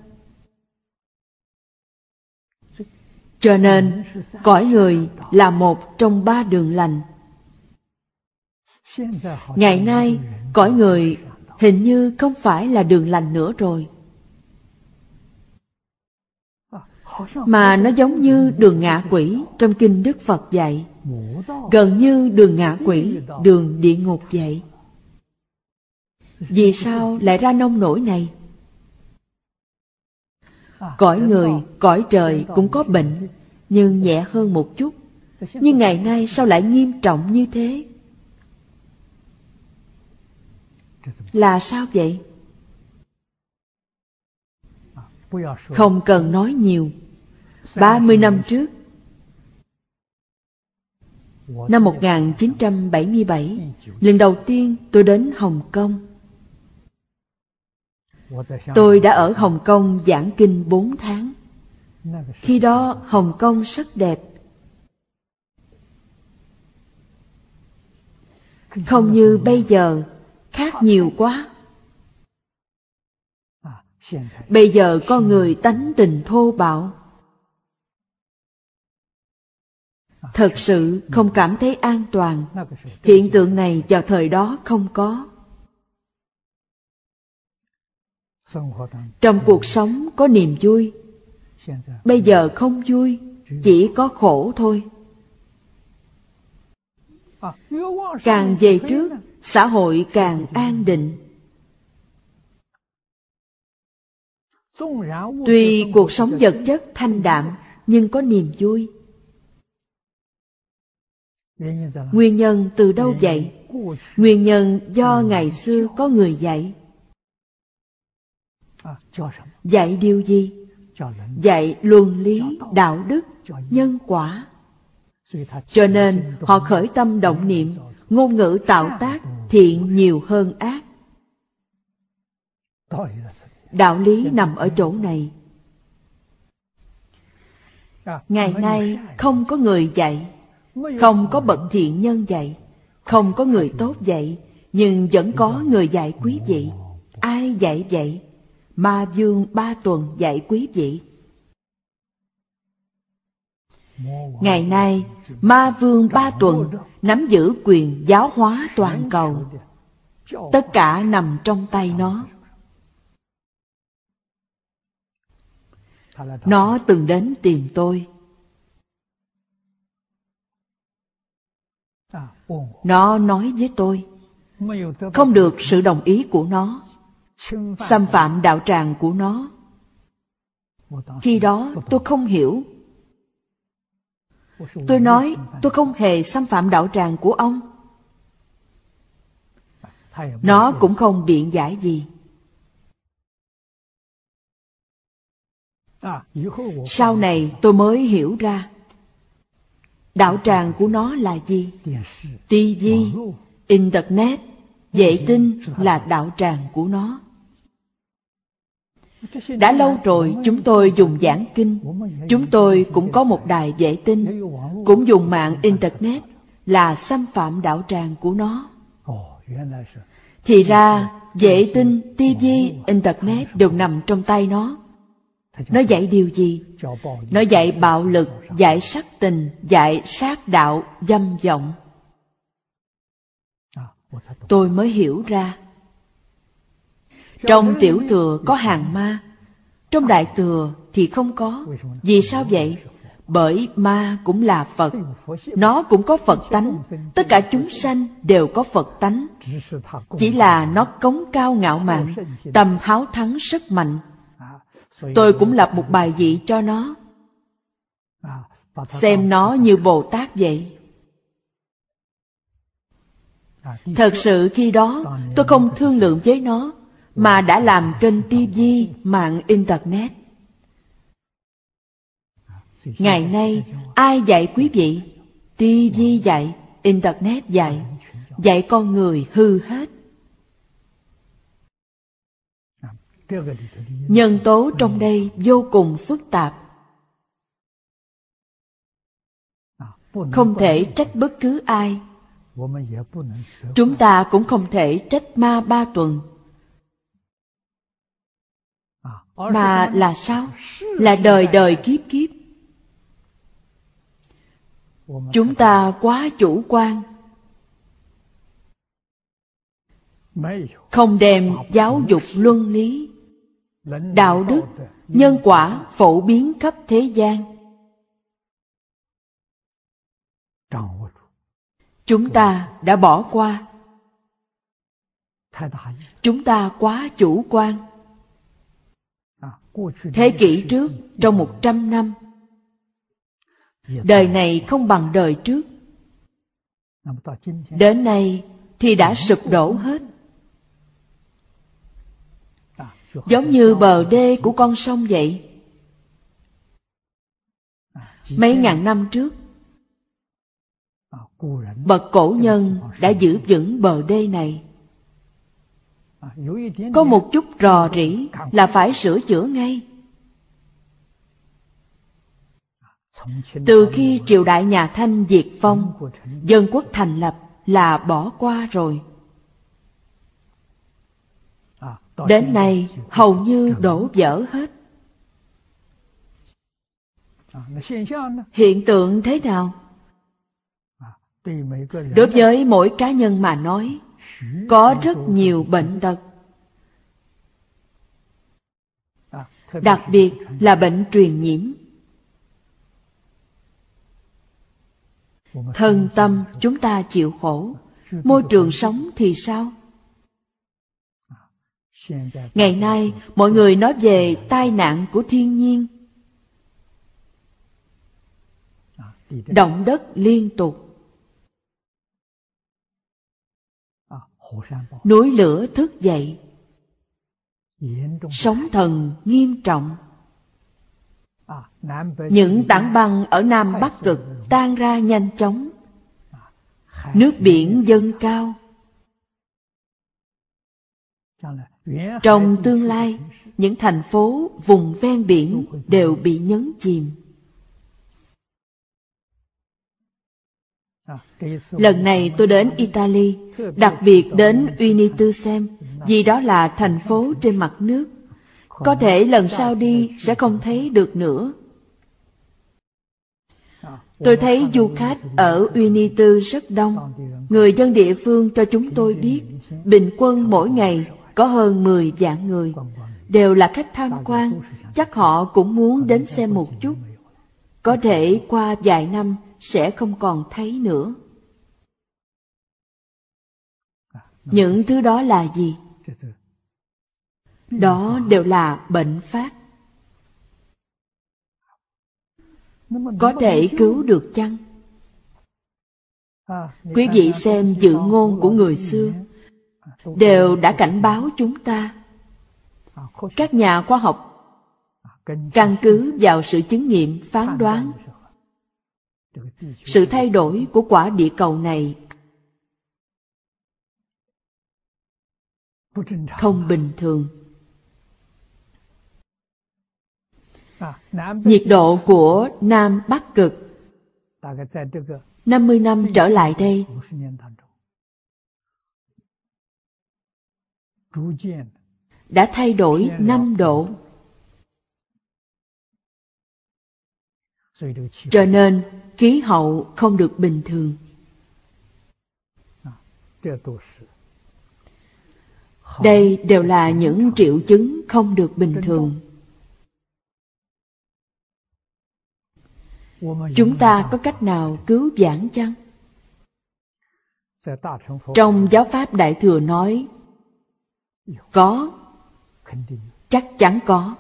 Cho nên, cõi người là một trong ba đường lành. Ngày nay, cõi người hình như không phải là đường lành nữa rồi. Mà nó giống như đường ngạ quỷ trong kinh Đức Phật dạy. Gần như đường ngạ quỷ, đường địa ngục vậy. Vì sao lại ra nông nổi này? Cõi người, cõi trời cũng có bệnh, nhưng nhẹ hơn một chút. Nhưng ngày nay sao lại nghiêm trọng như thế? Là sao vậy? Không cần nói nhiều. 30 năm trước, năm 1977, lần đầu tiên tôi đến Hồng Kông. Tôi đã ở Hồng Kông giảng kinh 4 tháng. Khi đó Hồng Kông rất đẹp. Không như bây giờ, khác nhiều quá. Bây giờ con người tánh tình thô bạo. Thật sự không cảm thấy an toàn. Hiện tượng này vào thời đó không có. Trong cuộc sống có niềm vui Bây giờ không vui, Chỉ có khổ thôi Càng về trước, Xã hội càng an định Tuy cuộc sống vật chất thanh đạm, Nhưng có niềm vui Nguyên nhân từ đâu vậy? Nguyên nhân do ngày xưa có người dạy Dạy điều gì? Dạy luân lý, đạo đức, nhân quả. Cho nên họ khởi tâm động niệm, ngôn ngữ tạo tác thiện nhiều hơn ác. Đạo lý nằm ở chỗ này. Ngày nay không có người dạy, không có bậc thiện nhân dạy, không có người tốt dạy, nhưng vẫn có người dạy quý vị. Ai dạy vậy? Ma Dương ba tuần dạy quý vị. Ngày nay, Ma Vương ba tuần nắm giữ quyền giáo hóa toàn cầu. Tất cả nằm trong tay nó. Nó từng đến tìm tôi. Nó nói với tôi, không được sự đồng ý của nó xâm phạm đạo tràng của nó. Khi đó tôi không hiểu. Tôi nói tôi không hề xâm phạm đạo tràng của ông. Nó cũng không biện giải gì. Sau này tôi mới hiểu ra đạo tràng của nó là gì? Tv internet vệ tinh là đạo tràng của nó. Đã lâu rồi chúng tôi dùng giảng kinh. Chúng tôi cũng có một đài vệ tinh Cũng dùng mạng Internet Là xâm phạm đạo tràng của nó. Thì ra vệ tinh, TV, Internet đều nằm trong tay nó. Nó dạy điều gì? Nó dạy bạo lực, dạy sắc tình, dạy sát đạo, dâm vọng. Tôi mới hiểu ra. Trong tiểu thừa có hàng ma. Trong đại thừa thì không có. Vì sao vậy? Bởi ma cũng là Phật. Nó cũng có Phật tánh. Tất cả chúng sanh đều có Phật tánh. Chỉ là nó cống cao ngạo mạn Tầm háo thắng rất mạnh Tôi cũng lập một bài dị cho nó Xem nó như Bồ Tát vậy Thật sự khi đó tôi không thương lượng với nó mà đã làm kênh TV, mạng Internet. Ngày nay, ai dạy quý vị? TV dạy, Internet dạy, dạy con người hư hết. Nhân tố trong đây vô cùng phức tạp. Không thể trách bất cứ ai. Chúng ta cũng không thể trách ma ba tuần mà là sao? Là đời đời kiếp kiếp. chúng ta quá chủ quan không đem giáo dục luân lý đạo đức, nhân quả phổ biến khắp thế gian. Chúng ta đã bỏ qua. Chúng ta quá chủ quan. Thế kỷ trước, trong một trăm năm, đời này không bằng đời trước. Đến nay thì đã sụp đổ hết giống như bờ đê của con sông vậy. Mấy ngàn năm trước bậc cổ nhân đã giữ vững bờ đê này. Có một chút rò rỉ là phải sửa chữa ngay. Từ khi triều đại nhà thanh diệt vong dân quốc thành lập là bỏ qua rồi đến nay, hầu như đổ vỡ hết. Hiện tượng thế nào? Đối với mỗi cá nhân mà nói, có rất nhiều bệnh tật. Đặc biệt là bệnh truyền nhiễm. Thân tâm chúng ta chịu khổ, môi trường sống thì sao? Ngày nay, mọi người nói về tai nạn của thiên nhiên. Động đất liên tục. Núi lửa thức dậy. Sóng thần nghiêm trọng. Những tảng băng ở nam bắc cực tan ra nhanh chóng. Nước biển dâng cao trong tương lai, những thành phố, vùng ven biển đều bị nhấn chìm. Lần này tôi đến italy, đặc biệt đến unitu xem vì đó là thành phố trên mặt nước. Có thể lần sau đi sẽ không thấy được nữa. Tôi thấy du khách ở unitu rất đông. Người dân địa phương cho chúng tôi biết, bình quân mỗi ngày có hơn 10 vạn người. Đều là khách tham quan, chắc họ cũng muốn đến xem một chút. Có thể qua vài năm sẽ không còn thấy nữa. Những thứ đó là gì? Đó đều là bệnh phát. Có thể cứu được chăng? Quý vị xem dự ngôn của người xưa đều đã cảnh báo chúng ta. Các nhà khoa học căn cứ vào sự chứng nghiệm phán đoán. Sự thay đổi của quả địa cầu này không bình thường. Nhiệt độ của nam bắc cực 50 năm trở lại đây. Đã thay đổi 5 độ. Cho nên khí hậu không được bình thường. Đây đều là những triệu chứng không được bình thường. Chúng ta có cách nào cứu vãn chăng? Trong giáo pháp Đại Thừa nói có. Chắc chắn có.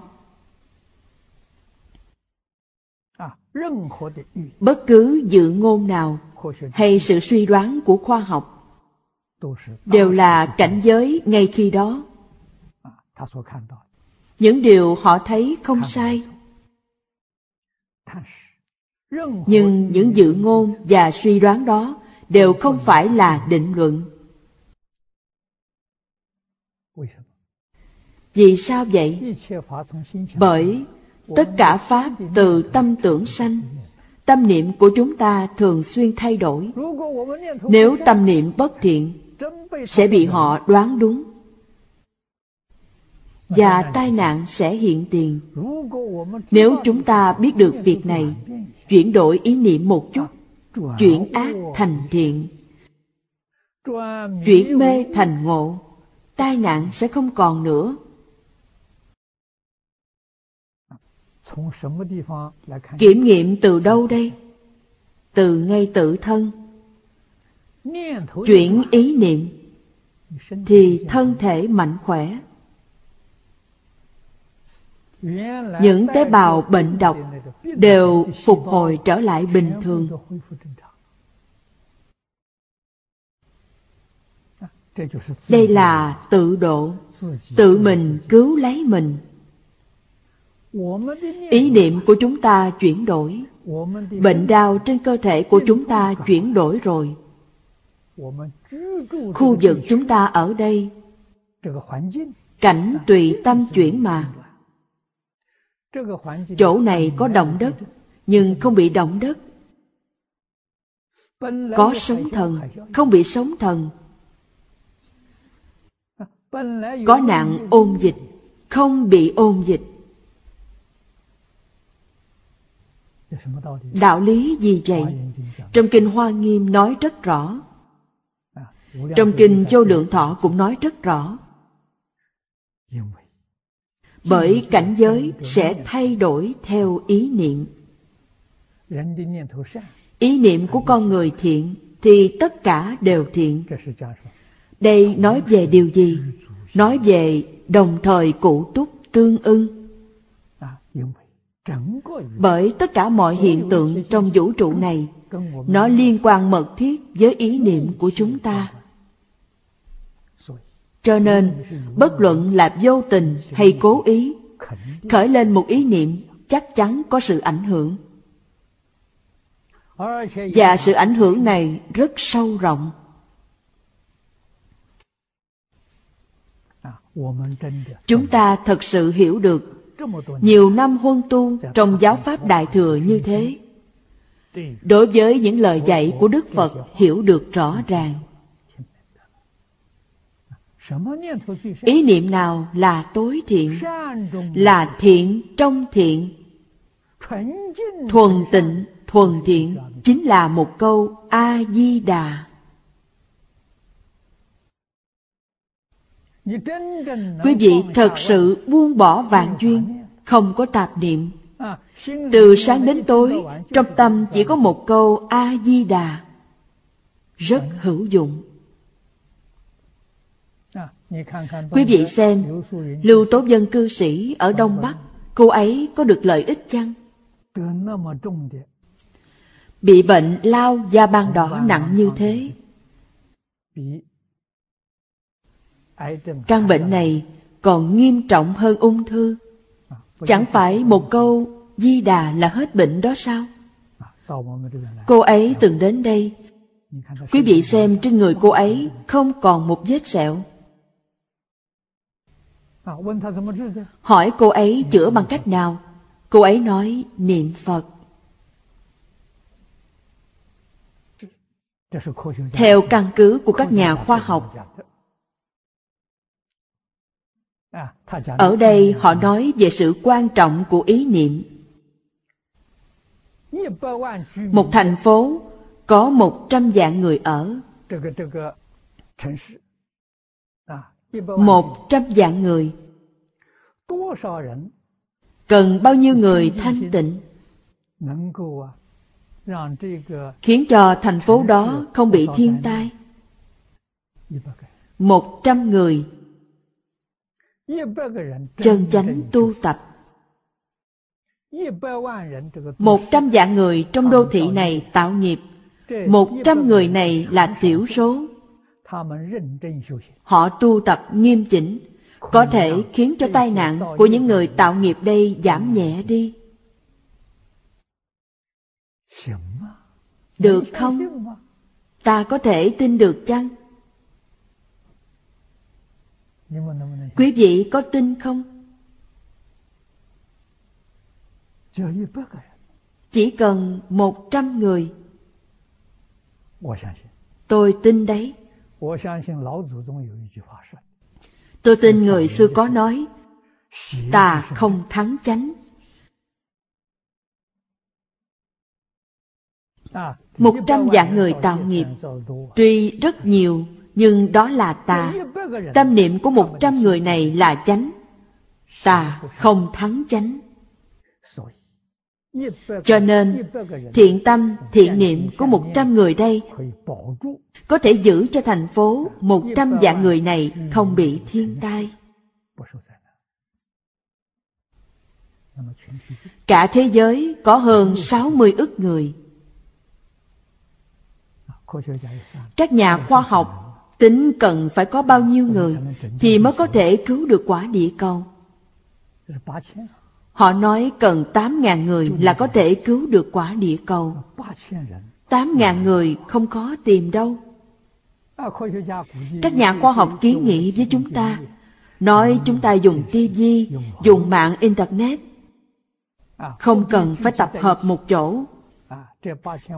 Bất cứ dự ngôn nào hay sự suy đoán của khoa học đều là cảnh giới ngay khi đó. Những điều họ thấy không sai. Nhưng những dự ngôn và suy đoán đó đều không phải là định luận. Vì sao vậy? Bởi tất cả pháp từ tâm tưởng sanh, tâm niệm của chúng ta thường xuyên thay đổi. Nếu tâm niệm bất thiện, sẽ bị họ đoán đúng. Và tai nạn sẽ hiện tiền. Nếu chúng ta biết được việc này, chuyển đổi ý niệm một chút, chuyển ác thành thiện, chuyển mê thành ngộ, tai nạn sẽ không còn nữa. Kiểm nghiệm từ đâu đây? Từ ngay tự thân. chuyển ý niệm. Thì thân thể mạnh khỏe. những tế bào bệnh độc đều phục hồi trở lại bình thường。đây là tự độ. tự mình cứu lấy mình ý niệm của chúng ta chuyển đổi. Bệnh đau trên cơ thể của chúng ta chuyển đổi rồi. Khu vực chúng ta ở đây cảnh tùy tâm chuyển mà. Chỗ này có động đất nhưng không bị động đất. Có sóng thần không bị sóng thần. Có nạn ôn dịch không bị ôn dịch đạo lý gì vậy? trong kinh hoa nghiêm nói rất rõ. Trong kinh vô lượng thọ cũng nói rất rõ. Bởi cảnh giới sẽ thay đổi theo ý niệm. Ý niệm của con người thiện thì tất cả đều thiện. Đây nói về điều gì? Nói về đồng thời cụ túc tương ưng bởi tất cả mọi hiện tượng trong vũ trụ này, nó liên quan mật thiết với ý niệm của chúng ta. Cho nên, bất luận là vô tình hay cố ý, khởi lên một ý niệm chắc chắn có sự ảnh hưởng. Và sự ảnh hưởng này rất sâu rộng. Chúng ta thật sự hiểu được nhiều năm huân tu trong giáo pháp đại thừa như thế. Đối với những lời dạy của đức phật hiểu được rõ ràng. Ý niệm nào là tối thiện là thiện trong thiện. Thuần tịnh thuần thiện chính là một câu a di đà quý vị thật sự buông bỏ vạn duyên, không có tạp niệm. Từ sáng đến tối, trong tâm chỉ có một câu a di đà, rất hữu dụng. Quý vị xem, lưu tố dân cư sĩ ở đông bắc, cô ấy có được lợi ích chăng? Bị bệnh lao da ban đỏ nặng như thế căn bệnh này còn nghiêm trọng hơn ung thư. Chẳng phải một câu di đà là hết bệnh đó sao? Cô ấy từng đến đây. Quý vị xem trên người cô ấy không còn một vết sẹo. Hỏi cô ấy chữa bằng cách nào? Cô ấy nói niệm phật. Theo căn cứ của các nhà khoa học ở đây họ nói về sự quan trọng của ý niệm. Một thành phố có một trăm vạn người ở. Một trăm vạn người. Cần bao nhiêu người thanh tịnh? Khiến cho thành phố đó không bị thiên tai. Một trăm người chân chánh tu tập. Một trăm vạn người trong đô thị này tạo nghiệp. Một trăm người này là tiểu số. Họ tu tập nghiêm chỉnh, có thể khiến cho tai nạn của những người tạo nghiệp đây giảm nhẹ đi. Được không? Ta có thể tin được chăng? Quý vị có tin không? Chỉ cần một trăm người. Tôi tin đấy. Tôi tin người xưa có nói tà không thắng chánh. Một trăm vạn người tạo nghiệp Tuy rất nhiều nhưng đó là tà Tâm niệm của một trăm người này là chánh. Tà không thắng chánh. Cho nên Thiện tâm, thiện niệm của một trăm người đây Có thể giữ cho thành phố Một trăm vạn người này không bị thiên tai. Cả thế giới có hơn 60 ức người. Các nhà khoa học tính cần phải có bao nhiêu người Thì mới có thể cứu được quả địa cầu? Họ nói cần 8.000 người là có thể cứu được quả địa cầu. 8.000 người không có tìm đâu. Các nhà khoa học kiến nghị với chúng ta Nói chúng ta dùng TV, dùng mạng Internet. Không cần phải tập hợp một chỗ.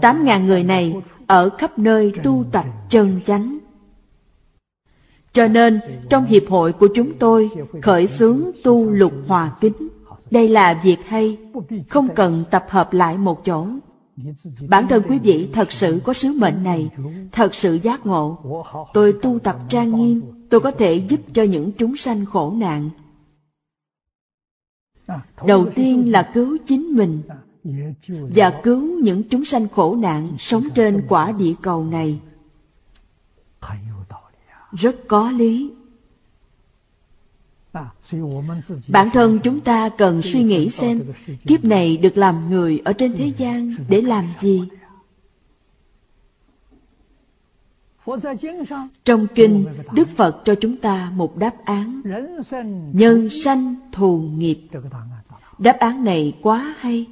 Tám ngàn người này ở khắp nơi tu tập chân chánh. Cho nên, trong hiệp hội của chúng tôi khởi xướng tu lục hòa kính. Đây là việc hay, không cần tập hợp lại một chỗ. Bản thân quý vị thật sự có sứ mệnh này, thật sự giác ngộ. Tôi tu tập trang nghiêm, tôi có thể giúp cho những chúng sanh khổ nạn. Đầu tiên là cứu chính mình, và cứu những chúng sanh khổ nạn sống trên quả địa cầu này rất có lý. Bản thân chúng ta cần suy nghĩ xem, kiếp này được làm người ở trên thế gian để làm gì? Trong kinh, đức phật cho chúng ta một đáp án. Nhân sanh thù nghiệp. Đáp án này quá hay.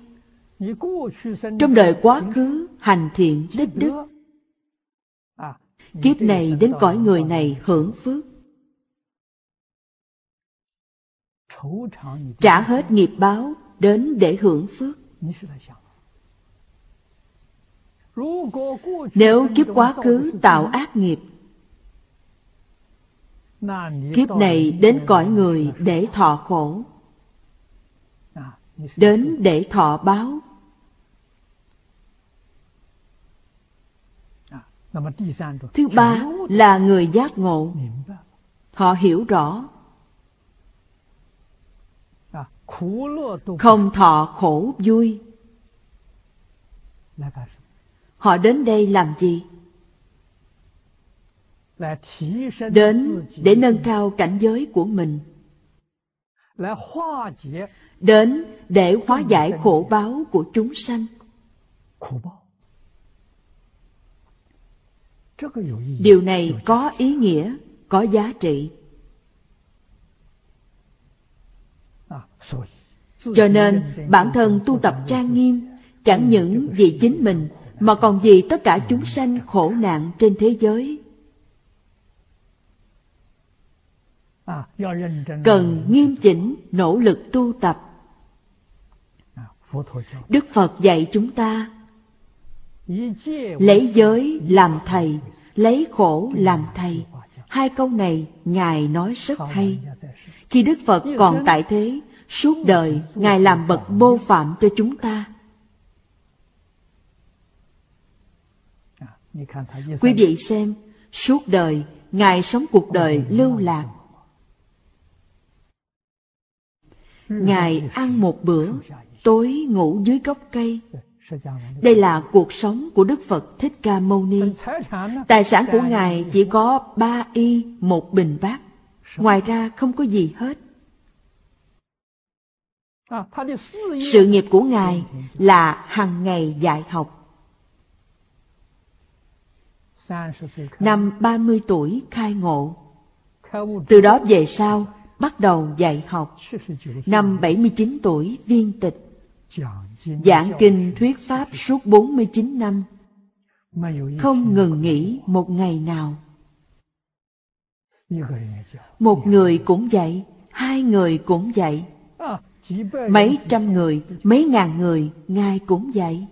Trong đời quá khứ, hành thiện tích đức kiếp này đến cõi người này hưởng phước. Trả hết nghiệp báo đến để hưởng phước. Nếu kiếp quá khứ tạo ác nghiệp, kiếp này đến cõi người để thọ khổ, đến để thọ báo. Thứ ba là người giác ngộ. Họ hiểu rõ. Không thọ khổ vui. Họ đến đây làm gì? Đến để nâng cao cảnh giới của mình. Đến để hóa giải khổ báo của chúng sanh điều này có ý nghĩa, có giá trị. Cho nên, bản thân tu tập trang nghiêm, chẳng những vì chính mình, mà còn vì tất cả chúng sanh khổ nạn trên thế giới. Cần nghiêm chỉnh, nỗ lực tu tập. Đức phật dạy chúng ta lấy giới làm thầy, lấy khổ làm thầy. Hai câu này ngài nói rất hay. Khi đức phật còn tại thế, suốt đời ngài làm bậc mô phạm cho chúng ta. Quý vị xem, suốt đời ngài sống cuộc đời lưu lạc. Ngài ăn một bữa, tối ngủ dưới gốc cây đây là cuộc sống của Đức Phật Thích Ca Mâu Ni. Tài sản của Ngài chỉ có ba y một bình bát. Ngoài ra không có gì hết. Sự nghiệp của Ngài là hàng ngày dạy học. Năm 30 tuổi khai ngộ. Từ đó về sau, bắt đầu dạy học. Năm 79 tuổi viên tịch. Giảng kinh thuyết pháp suốt 49 năm. Không ngừng nghỉ một ngày nào. Một người cũng vậy Hai người cũng vậy. Mấy trăm người, mấy ngàn người Ngài cũng vậy.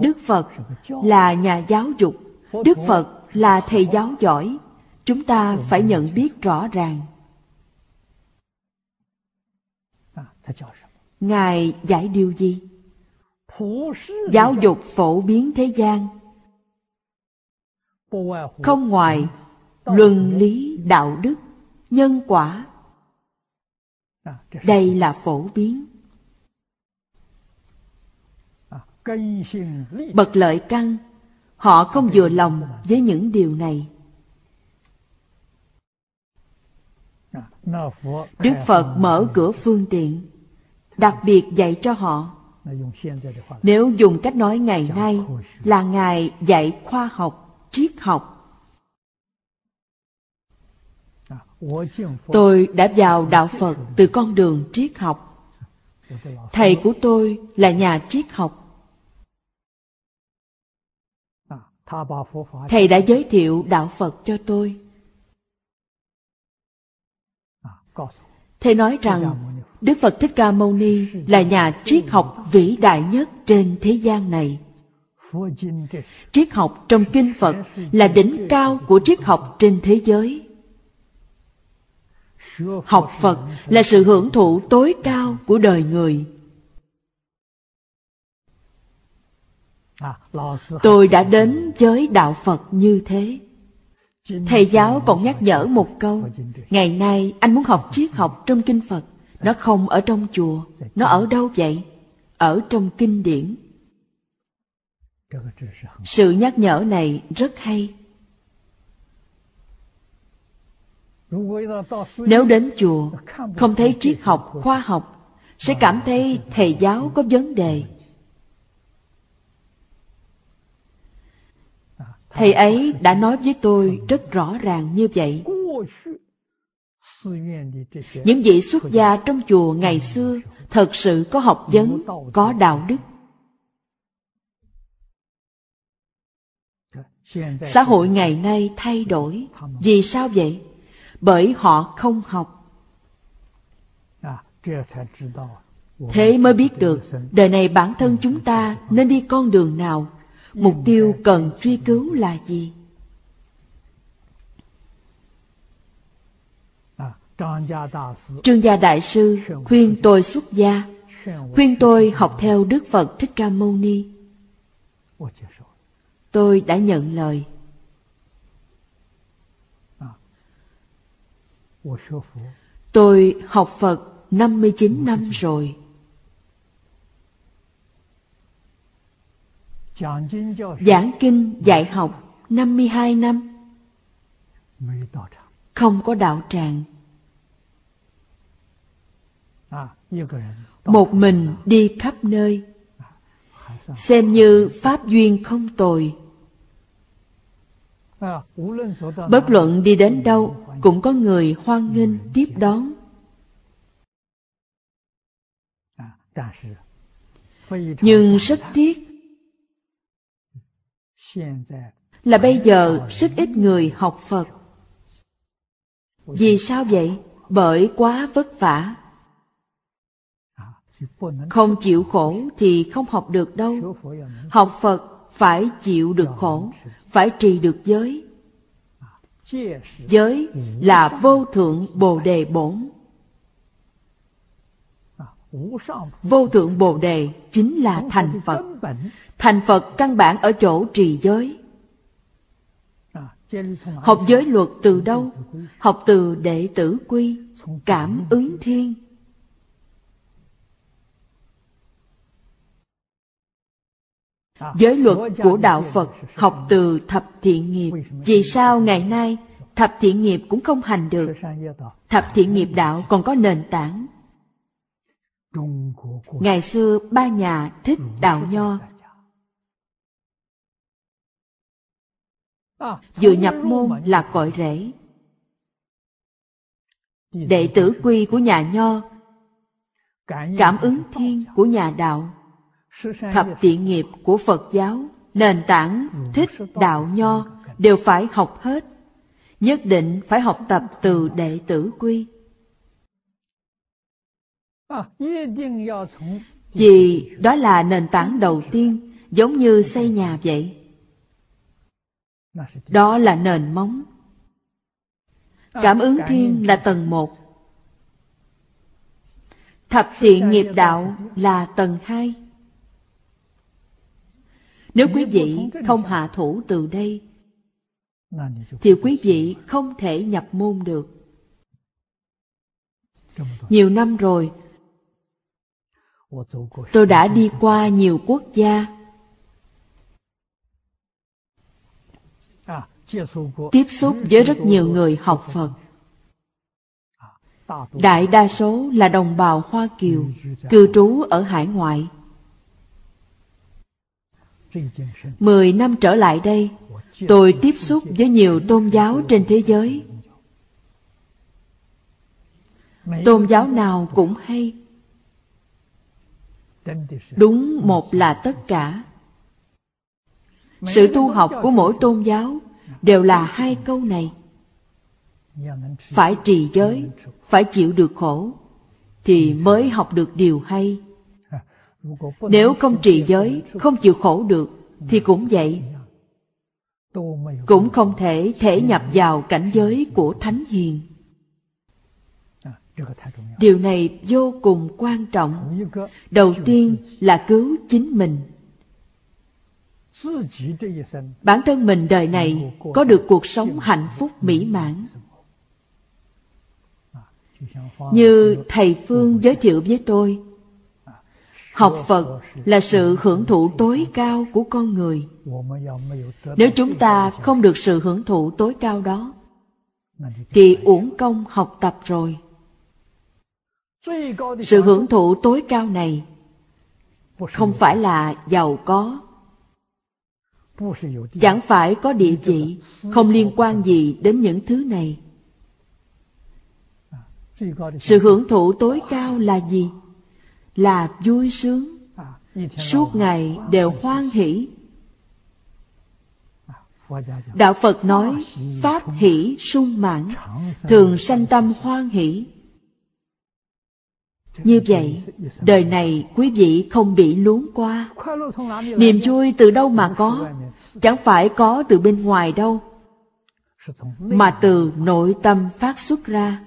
Đức Phật là nhà giáo dục. Đức Phật là thầy giáo giỏi. Chúng ta phải nhận biết rõ ràng. Ngài giải điều gì? giáo dục phổ biến thế gian. Không ngoài luân lý đạo đức nhân quả. Đây là phổ biến. Bậc lợi căn. Họ không vừa lòng với những điều này. Đức phật mở cửa phương tiện đặc biệt dạy cho họ. Nếu dùng cách nói ngày nay là ngài dạy khoa học, triết học. Tôi đã vào đạo phật từ con đường triết học. Thầy của tôi là nhà triết học. Thầy đã giới thiệu đạo phật cho tôi. Thầy nói rằng đức phật thích ca mâu ni là nhà triết học vĩ đại nhất trên thế gian này. Triết học trong kinh phật là đỉnh cao của triết học trên thế giới. Học phật là sự hưởng thụ tối cao của đời người. Tôi đã đến với đạo phật như thế. Thầy giáo còn nhắc nhở một câu, ngày nay anh muốn học triết học trong kinh phật nó không ở trong chùa, nó ở đâu vậy? Ở trong kinh điển. Sự nhắc nhở này rất hay. Nếu đến chùa, không thấy triết học, khoa học, sẽ cảm thấy thầy giáo có vấn đề. Thầy ấy đã nói với tôi rất rõ ràng như vậy những vị xuất gia trong chùa ngày xưa thật sự có học vấn có đạo đức. Xã hội ngày nay thay đổi. Vì sao vậy? Bởi họ không học. Thế mới biết được đời này bản thân chúng ta nên đi con đường nào? Mục tiêu cần truy cứu là gì trương gia đại sư khuyên tôi xuất gia khuyên tôi học theo đức phật thích ca mâu ni. Tôi đã nhận lời. Tôi học phật 59 năm rồi. Giảng kinh dạy học 52 năm. Không có đạo tràng Một mình đi khắp nơi Xem như pháp duyên không tồi Bất luận đi đến đâu, Cũng có người hoan nghênh tiếp đón Nhưng rất tiếc là bây giờ rất ít người học Phật. Vì sao vậy? Bởi quá vất vả. Không chịu khổ thì không học được đâu. Học Phật phải chịu được khổ, phải trì được giới. Giới là vô thượng bồ đề bổn. Vô thượng bồ đề chính là thành Phật. Thành Phật căn bản ở chỗ trì giới. Học giới luật từ đâu? Học từ đệ tử quy, cảm ứng thiên. Giới luật của Đạo Phật học từ thập thiện nghiệp. Vì sao ngày nay thập thiện nghiệp cũng không hành được? Thập thiện nghiệp đạo còn có nền tảng. Ngày xưa, ba nhà thích đạo nho Vừa nhập môn là cội rễ Đệ tử quy của nhà Nho, Cảm ứng thiên của nhà đạo Thập tiện nghiệp của Phật giáo, Nền tảng, thích, đạo, Nho Đều phải học hết Nhất định phải học tập từ đệ tử quy Vì đó là nền tảng đầu tiên, Giống như xây nhà vậy đó là nền móng. Cảm ứng thiên là tầng một. Thập thiện nghiệp đạo là tầng hai. Nếu quý vị không hạ thủ từ đây, thì quý vị không thể nhập môn được. Nhiều năm rồi, tôi đã đi qua nhiều quốc gia, tiếp xúc với rất nhiều người học Phật. Đại đa số là đồng bào Hoa Kiều, cư trú ở hải ngoại. Mười năm trở lại đây, tôi tiếp xúc với nhiều tôn giáo trên thế giới. Tôn giáo nào cũng hay. Đúng một là tất cả. Sự tu học của mỗi tôn giáo đều là hai câu này. Phải trì giới, phải chịu được khổ, thì mới học được điều hay. Nếu không trì giới, không chịu khổ được, thì cũng vậy. Cũng không thể thể nhập vào cảnh giới của Thánh Hiền. Điều này vô cùng quan trọng. Đầu tiên là cứu chính mình. Bản thân mình đời này có được cuộc sống hạnh phúc mỹ mãn. Như Thầy Phương giới thiệu với tôi, Học Phật là sự hưởng thụ tối cao của con người. Nếu chúng ta không được sự hưởng thụ tối cao đó, thì uổng công học tập rồi. Sự hưởng thụ tối cao này không phải là giàu có, chẳng phải có địa vị, không liên quan gì đến những thứ này. Sự hưởng thụ tối cao là gì? Là vui sướng. Suốt ngày đều hoan hỷ. Đạo phật nói, pháp hỷ sung mãn, thường sanh tâm hoan hỷ. Như vậy, đời này quý vị không bị luống qua. Niềm vui từ đâu mà có? Chẳng phải có từ bên ngoài đâu, mà từ nội tâm phát xuất ra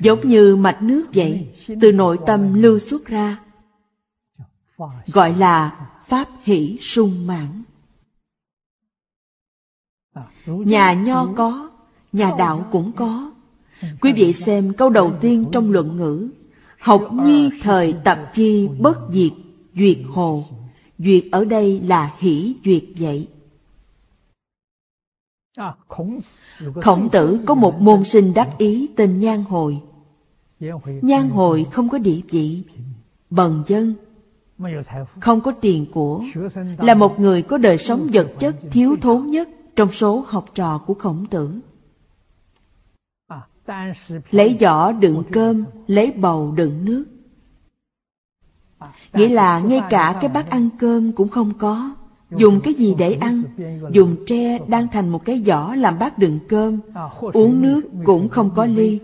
giống như mạch nước vậy, từ nội tâm lưu xuất ra, gọi là pháp hỷ sung mãn. Nhà nho có, nhà đạo cũng có. Quý vị xem câu đầu tiên trong luận ngữ, học nhi thời tập chi bất diệt duyệt hồ. Duyệt ở đây là hỷ duyệt vậy. Khổng tử có một môn sinh đắc ý tên Nhan Hồi. Nhan Hồi không có địa vị, bần dân, không có tiền của, là một người có đời sống vật chất thiếu thốn nhất trong số học trò của khổng tử. Lấy giỏ đựng cơm, lấy bầu đựng nước. Nghĩa là ngay cả cái bát ăn cơm cũng không có. Dùng cái gì để ăn? Dùng tre đang thành một cái giỏ làm bát đựng cơm. Uống nước cũng không có ly.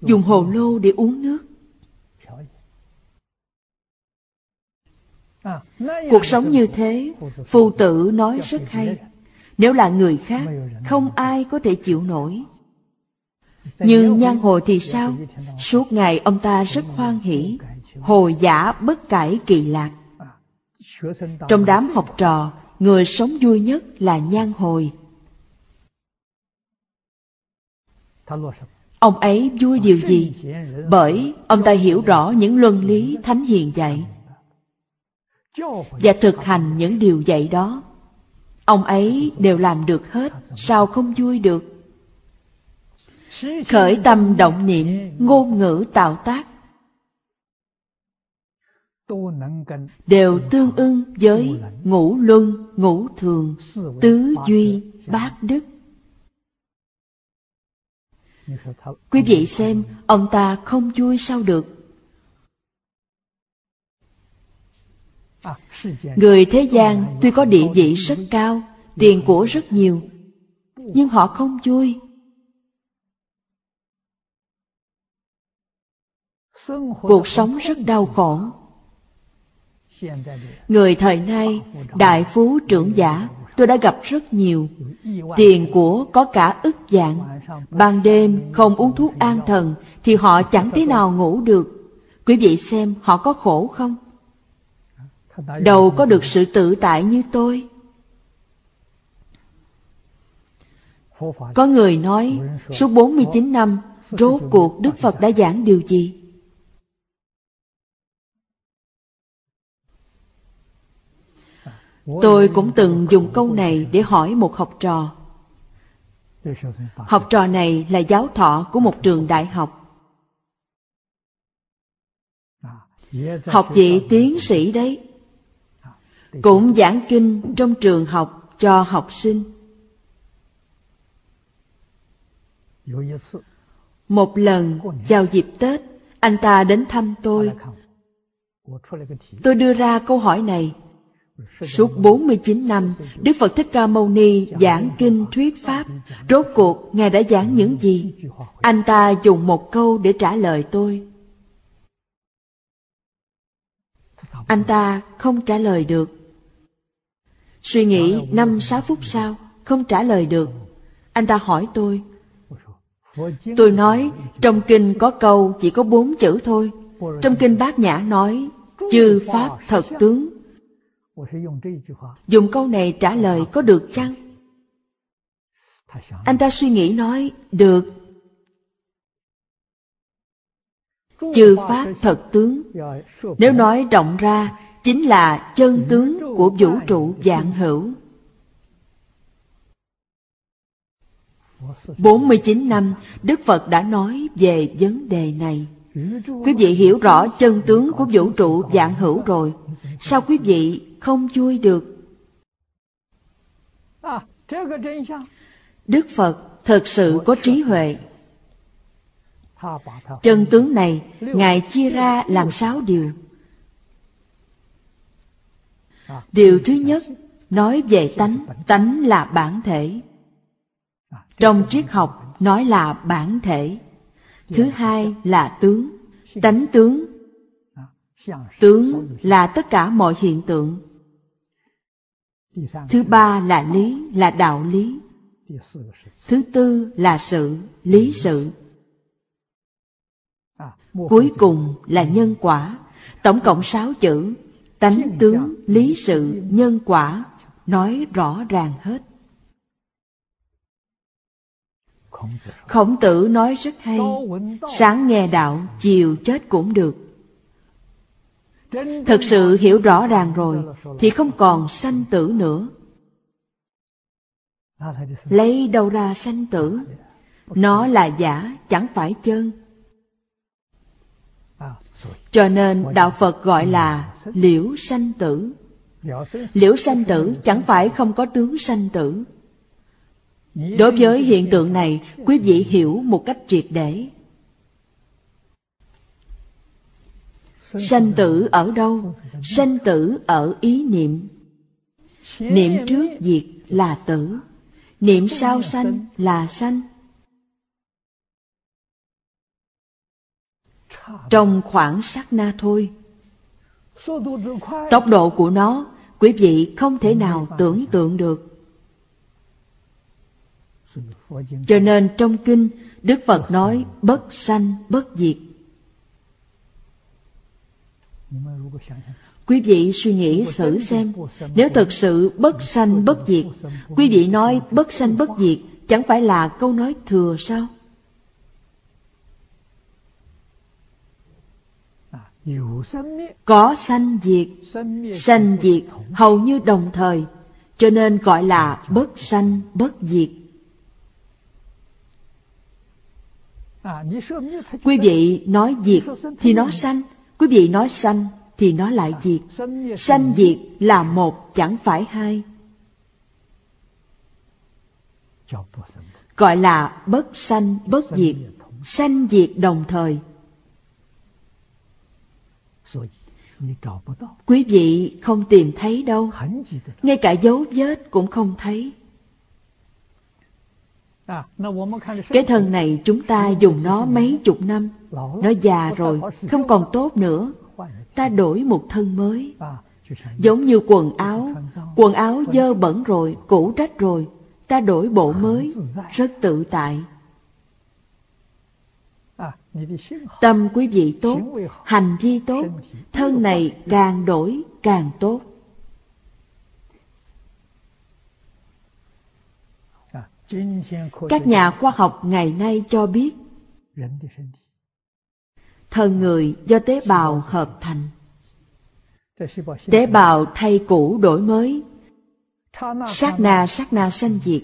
Dùng hồ lô để uống nước. Cuộc sống như thế, phù tử nói rất hay. Nếu là người khác, không ai có thể chịu nổi. Nhưng nhan hồi thì sao? Suốt ngày ông ta rất hoan hỷ, hồ giả bất cải kỳ lạc. Trong đám học trò, người sống vui nhất là Nhan Hồi. Ông ấy vui điều gì? Bởi ông ta hiểu rõ những luân lý Thánh Hiền dạy và thực hành những điều dạy đó. Ông ấy đều làm được hết, sao không vui được? Khởi tâm động niệm, ngôn ngữ tạo tác đều tương ưng với ngũ luân, ngũ thường, tứ duy, bát đức. Quý vị xem, ông ta không vui sao được? Người thế gian tuy có địa vị rất cao, tiền của rất nhiều, nhưng họ không vui. Cuộc sống rất đau khổ. Người thời nay, đại phú trưởng giả, tôi đã gặp rất nhiều. Tiền của có cả ức dạng. Ban đêm không uống thuốc an thần thì họ chẳng thế nào ngủ được. Quý vị xem họ có khổ không? đâu có được sự tự tại như tôi. Có người nói, suốt 49 năm, rốt cuộc Đức Phật đã giảng điều gì? Tôi cũng từng dùng câu này để hỏi một học trò. Học trò này là giáo thọ của một trường đại học. Học vị tiến sĩ đấy. Cũng giảng kinh trong trường học cho học sinh. Một lần vào dịp Tết, anh ta đến thăm tôi. Tôi đưa ra câu hỏi này. Suốt 49 năm, Đức Phật Thích Ca Mâu Ni giảng kinh thuyết Pháp. Rốt cuộc, Ngài đã giảng những gì? Anh ta dùng một câu để trả lời tôi. Anh ta không trả lời được. Suy nghĩ năm sáu phút sau, không trả lời được. Anh ta hỏi tôi. Tôi nói, trong kinh có câu chỉ có bốn chữ thôi. Trong kinh Bát Nhã nói, chư Pháp thật tướng. Dùng câu này trả lời có được chăng? Anh ta suy nghĩ nói, được. Chư Pháp thật tướng. Nếu nói rộng ra, chính là chân tướng của vũ trụ vạn hữu. 49 năm, Đức Phật đã nói về vấn đề này. Quý vị hiểu rõ chân tướng của vũ trụ vạn hữu rồi. Sao quý vị không vui được? Đức Phật thật sự có trí huệ. Chân tướng này, Ngài chia ra làm sáu điều. Điều thứ nhất, nói về tánh, tánh là bản thể. Trong triết học nói là bản thể. Thứ hai là tướng, tánh tướng. Tướng là tất cả mọi hiện tượng. Thứ ba là lý, là đạo lý. Thứ tư là sự, lý sự. Cuối cùng là nhân quả. Tổng cộng sáu chữ, tánh tướng, lý sự, nhân quả, nói rõ ràng hết. Khổng tử nói rất hay, sáng nghe đạo, chiều chết cũng được. Thực sự hiểu rõ ràng rồi, thì không còn sanh tử nữa. Lấy đâu ra sanh tử? Nó là giả, chẳng phải chân. Cho nên Đạo Phật gọi là liễu sanh tử. Liễu sanh tử chẳng phải không có tướng sanh tử. Đối với hiện tượng này, quý vị hiểu một cách triệt để. Sanh tử ở đâu? Sanh tử ở ý niệm. Niệm trước diệt là tử. Niệm sau sanh là sanh. Trong khoảng sát na thôi. Tốc độ của nó, quý vị không thể nào tưởng tượng được. Cho nên trong kinh, Đức Phật nói bất sanh bất diệt. Quý vị suy nghĩ thử xem, nếu thật sự bất sanh bất diệt, quý vị nói bất sanh bất diệt chẳng phải là câu nói thừa sao? Có sanh diệt, sanh diệt hầu như đồng thời, cho nên gọi là bất sanh bất diệt. Quý vị nói diệt thì nó sanh, quý vị nói sanh thì nó lại diệt. Sanh diệt là một chẳng phải hai. Gọi là bất sanh bất diệt, sanh diệt đồng thời. Quý vị không tìm thấy đâu, ngay cả dấu vết cũng không thấy. Cái thân này chúng ta dùng nó mấy chục năm, nó già rồi, không còn tốt nữa. Ta đổi một thân mới. Giống như quần áo, quần áo dơ bẩn rồi, cũ rách rồi, ta đổi bộ mới, rất tự tại. Tâm quý vị tốt, hành vi tốt, thân này càng đổi càng tốt. Các nhà khoa học ngày nay cho biết thân người do tế bào hợp thành. Tế bào thay cũ đổi mới, sát na sát na sanh diệt.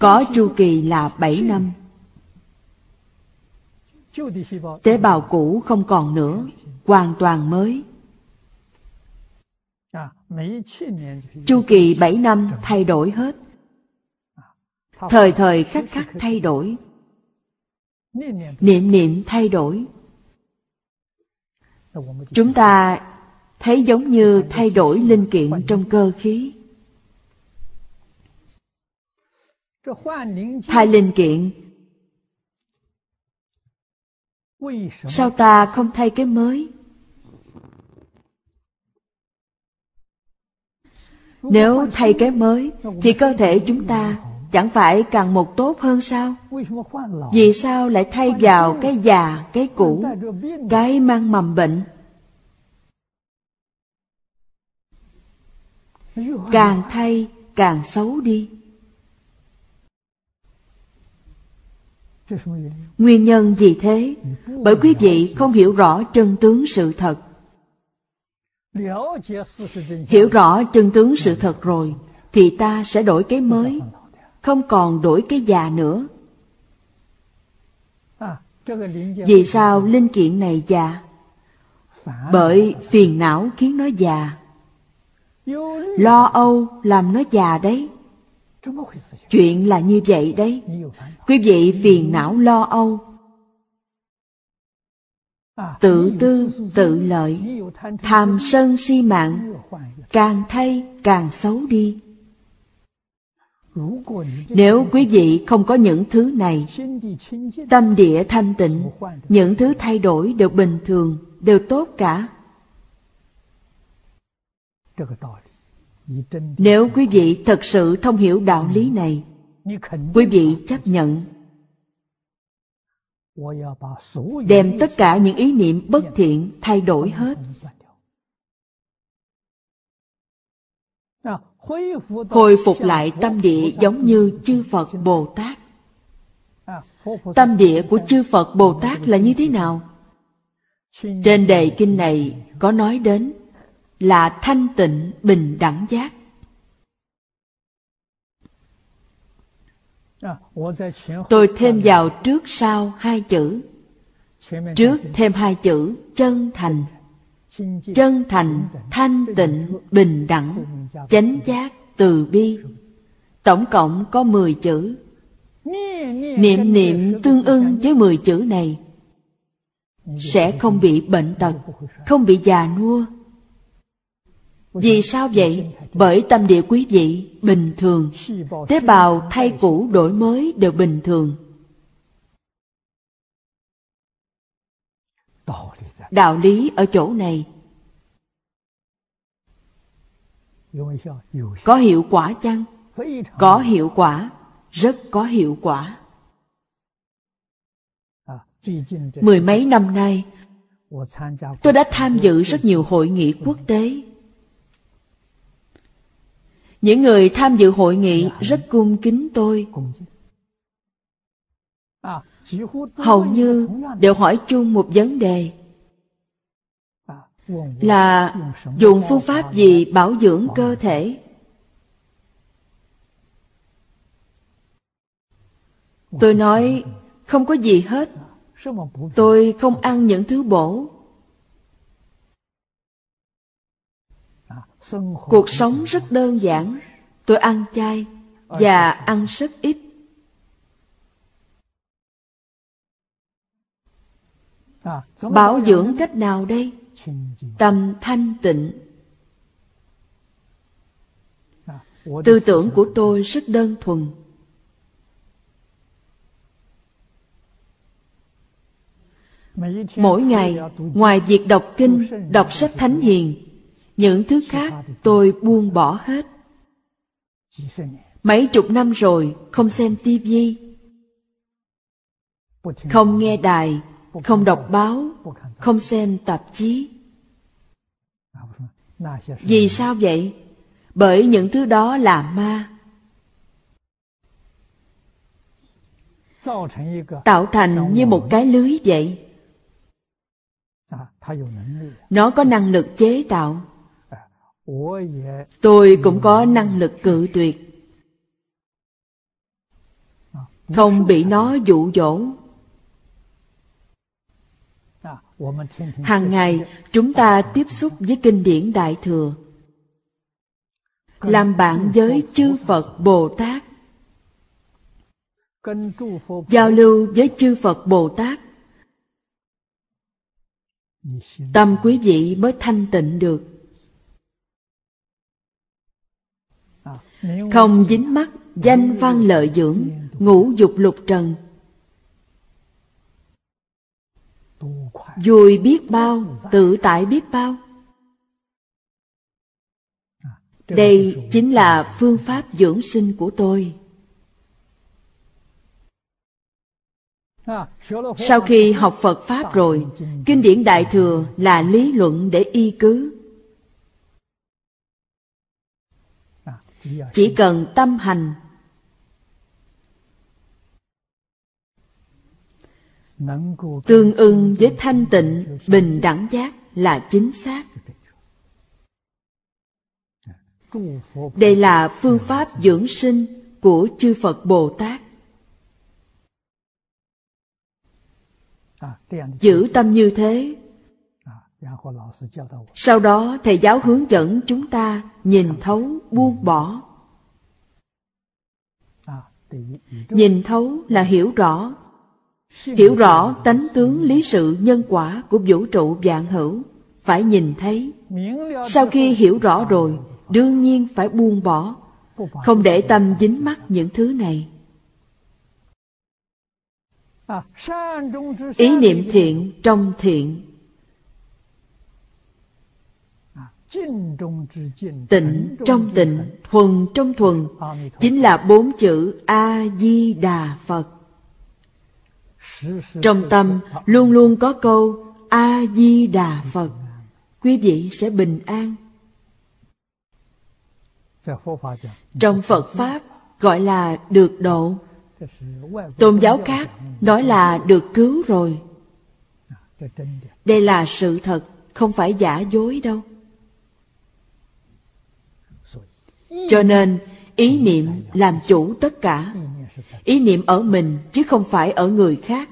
Có chu kỳ là 7 năm. Tế bào cũ không còn nữa, hoàn toàn mới. Chu kỳ 7 năm thay đổi hết. Thời thời khắc khắc thay đổi. Niệm niệm thay đổi. Chúng ta thấy giống như thay đổi linh kiện trong cơ khí. Thay linh kiện Sao ta không thay cái mới? Nếu thay cái mới Thì cơ thể chúng ta Chẳng phải càng một tốt hơn sao? Vì sao lại thay vào cái già, cái cũ, cái mang mầm bệnh? Càng thay càng xấu đi. Nguyên nhân gì thế? Bởi quý vị không hiểu rõ chân tướng sự thật. Hiểu rõ chân tướng sự thật rồi, thì ta sẽ đổi cái mới, không còn đổi cái già nữa. Vì sao linh kiện này già? Bởi phiền não khiến nó già. Lo âu làm nó già đấy. Chuyện là như vậy đấy. Quý vị phiền não lo âu. Tự tư, tự lợi, tham sân si mạng, càng thay càng xấu đi. Nếu quý vị không có những thứ này, tâm địa thanh tịnh, những thứ thay đổi đều bình thường, đều tốt cả. Nếu quý vị thật sự thông hiểu đạo lý này, quý vị chấp nhận đem tất cả những ý niệm bất thiện thay đổi hết. Khôi phục lại tâm địa giống như chư Phật Bồ Tát. Tâm địa của chư Phật Bồ Tát là như thế nào? Trên đề kinh này có nói đến là thanh tịnh bình đẳng giác. Tôi thêm vào trước sau hai chữ. Trước thêm hai chữ chân thành. Chân thành, thanh tịnh, bình đẳng, chánh giác, từ bi. Tổng cộng có mười chữ. Niệm niệm tương ưng với mười chữ này sẽ không bị bệnh tật, không bị già nua, vì sao vậy? Bởi tâm địa quý vị bình thường, tế bào thay cũ đổi mới đều bình thường. Đạo lý ở chỗ này Có hiệu quả chăng? Có hiệu quả, rất có hiệu quả. Mười mấy năm nay, tôi đã tham dự rất nhiều hội nghị quốc tế những người tham dự hội nghị rất cung kính tôi. Hầu như đều hỏi chung một vấn đề là dùng phương pháp gì bảo dưỡng cơ thể. Tôi nói, không có gì hết. Tôi không ăn những thứ bổ. Cuộc sống rất đơn giản. Tôi ăn chay và ăn rất ít. Bảo dưỡng cách nào đây? Tâm thanh tịnh. Tư tưởng của tôi rất đơn thuần. Mỗi ngày, ngoài việc đọc kinh, đọc sách thánh hiền, những thứ khác tôi buông bỏ hết. Mấy chục năm rồi, không xem tivi. không nghe đài, không đọc báo, không xem tạp chí. Vì sao vậy? Bởi những thứ đó là ma. Tạo thành như một cái lưới vậy. Nó có năng lực chế tạo tôi cũng có năng lực cự tuyệt. Không bị nó dụ dỗ. Hàng ngày chúng ta tiếp xúc với kinh điển đại thừa. Làm bạn với chư phật bồ tát. Giao lưu với chư phật bồ tát. Tâm quý vị mới thanh tịnh được không dính mắc danh văn lợi dưỡng, ngũ dục lục trần. Vui biết bao, tự tại biết bao. Đây chính là phương pháp dưỡng sinh của tôi. Sau khi học phật pháp rồi, kinh điển đại thừa là lý luận để y cứ. Chỉ cần tâm hành. Tương ưng với thanh tịnh, bình đẳng giác là chính xác. Đây là phương pháp dưỡng sinh của chư phật bồ tát. Giữ tâm như thế sau đó thầy giáo hướng dẫn chúng ta nhìn thấu buông bỏ. Nhìn thấu là hiểu rõ. Hiểu rõ tánh tướng lý sự nhân quả của vũ trụ vạn hữu. Phải nhìn thấy. Sau khi hiểu rõ rồi đương nhiên phải buông bỏ. Không để tâm dính mắc những thứ này. Ý niệm thiện trong thiện tịnh trong tịnh, thuần trong thuần, chính là bốn chữ a di đà phật. Trong tâm luôn luôn có câu a di đà phật. Quý vị sẽ bình an. Trong phật pháp gọi là được độ. Tôn giáo khác nói là được cứu rồi. Đây là sự thật, không phải giả dối đâu. Cho nên, ý niệm làm chủ tất cả. Ý niệm ở mình, chứ không phải ở người khác.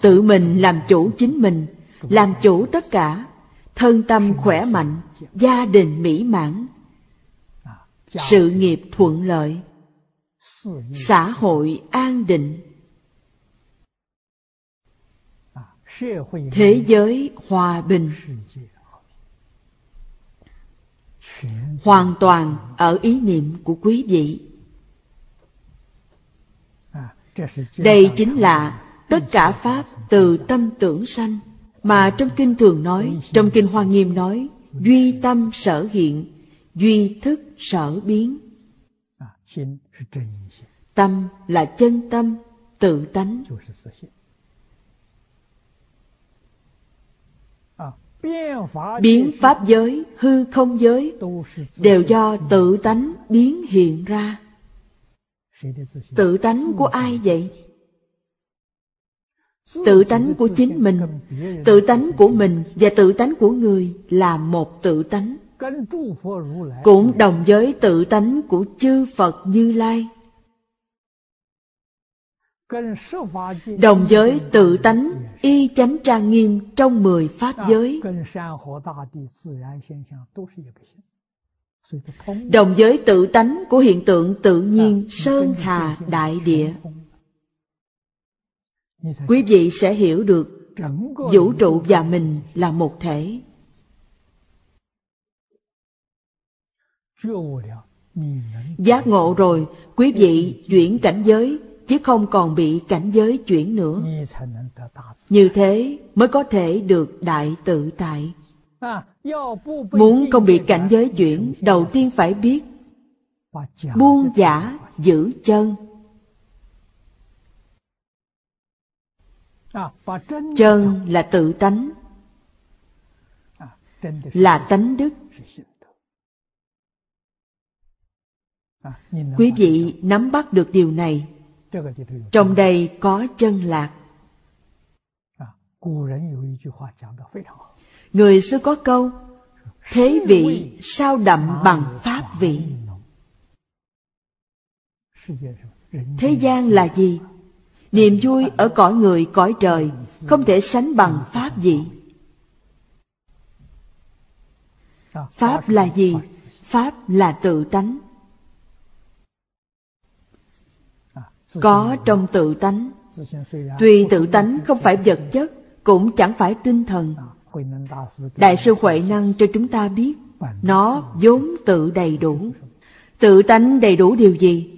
Tự mình làm chủ chính mình, làm chủ tất cả. Thân tâm khỏe mạnh, gia đình mỹ mãn. Sự nghiệp thuận lợi. Xã hội an định. Thế giới hòa bình. Hoàn toàn ở ý niệm của quý vị. Đây chính là tất cả pháp từ tâm tưởng sanh mà trong kinh thường nói, trong kinh hoa nghiêm nói, duy tâm sở hiện, duy thức sở biến. Tâm là chân tâm tự tánh. Biến pháp giới hư không giới đều do tự tánh biến hiện ra. Tự tánh của ai vậy? Tự tánh của chính mình. Tự tánh của mình và tự tánh của người là một tự tánh. Cũng đồng với tự tánh của chư phật như lai. Đồng với tự tánh y chánh trang nghiêm trong mười pháp giới. đồng với tự tánh của hiện tượng tự nhiên sơn hà đại địa quý vị sẽ hiểu được vũ trụ và mình là một thể. giác ngộ rồi quý vị chuyển cảnh giới chứ không còn bị cảnh giới chuyển nữa. Như thế mới có thể được đại tự tại. Muốn không bị cảnh giới chuyển đầu tiên phải biết buông giả giữ chân. Chân là tự tánh, là tánh đức. Quý vị nắm bắt được điều này. Trong đây có chân lạc. Người xưa có câu Thế vị sao đậm bằng pháp vị Thế gian là gì? Niềm vui ở cõi người cõi trời Không thể sánh bằng pháp vị. Pháp là gì? Pháp là tự tánh Có trong tự tánh. Tuy tự tánh không phải vật chất, Cũng chẳng phải tinh thần. Đại sư Huệ Năng cho chúng ta biết, Nó vốn tự đầy đủ. Tự tánh đầy đủ điều gì?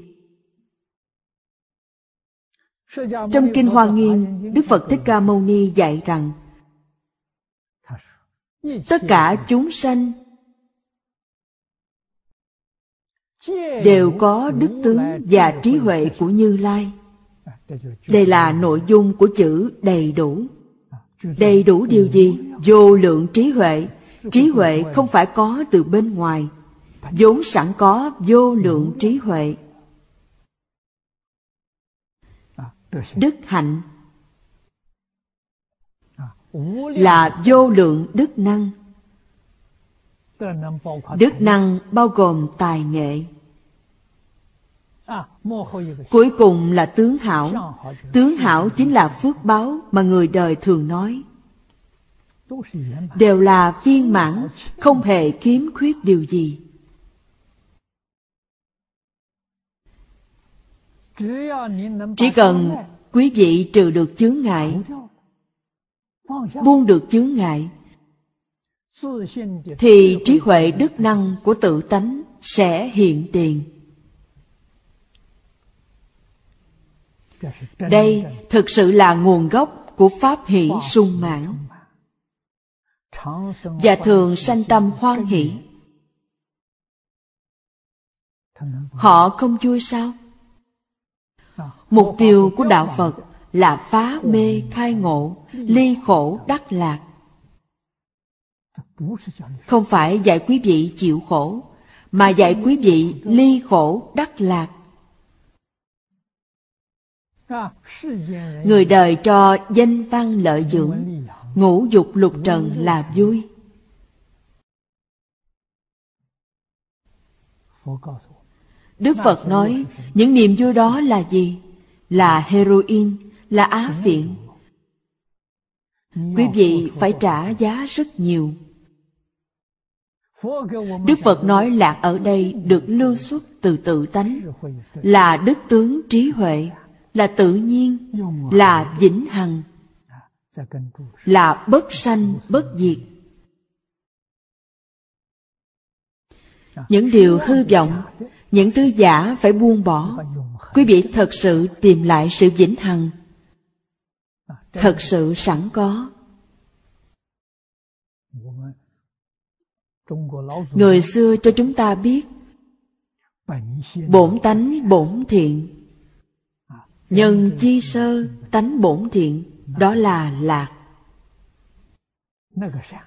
Trong Kinh Hoa Nghiêm Đức Phật Thích Ca Mâu Ni dạy rằng, Tất cả chúng sanh Đều có đức tướng và trí huệ của Như Lai. Đây là nội dung của chữ đầy đủ. Đầy đủ điều gì? Vô lượng trí huệ. Trí huệ không phải có từ bên ngoài. Vốn sẵn có vô lượng trí huệ. Đức hạnh là vô lượng đức năng đức năng bao gồm tài nghệ. Cuối cùng là tướng hảo. Tướng hảo chính là phước báo mà người đời thường nói. Đều là viên mãn không hề kiếm khuyết điều gì. Chỉ cần quý vị trừ được chướng ngại buông được chướng ngại thì trí huệ đức năng của tự tánh sẽ hiện tiền. Đây thực sự là nguồn gốc của pháp hỷ sung mãn. Và thường sanh tâm hoan hỷ. Họ không vui sao? Mục tiêu của đạo phật là phá mê khai ngộ, ly khổ đắc lạc không phải dạy quý vị chịu khổ, mà dạy quý vị ly khổ đắc lạc. Người đời cho danh văn lợi dưỡng, ngũ dục lục trần là vui. Đức phật nói, những niềm vui đó là gì? Là heroin, là á phiện. Quý vị phải trả giá rất nhiều đức phật nói lạc ở đây được lưu xuất từ tự tánh, là đức tướng trí huệ, là tự nhiên, là vĩnh hằng, là bất sanh, bất diệt. Những điều hư vọng, những thứ giả phải buông bỏ. Quý vị thật sự tìm lại sự vĩnh hằng, thật sự sẵn có người xưa cho chúng ta biết. Bổn tánh bổn thiện. Nhân chi sơ tánh bổn thiện. Đó là lạc.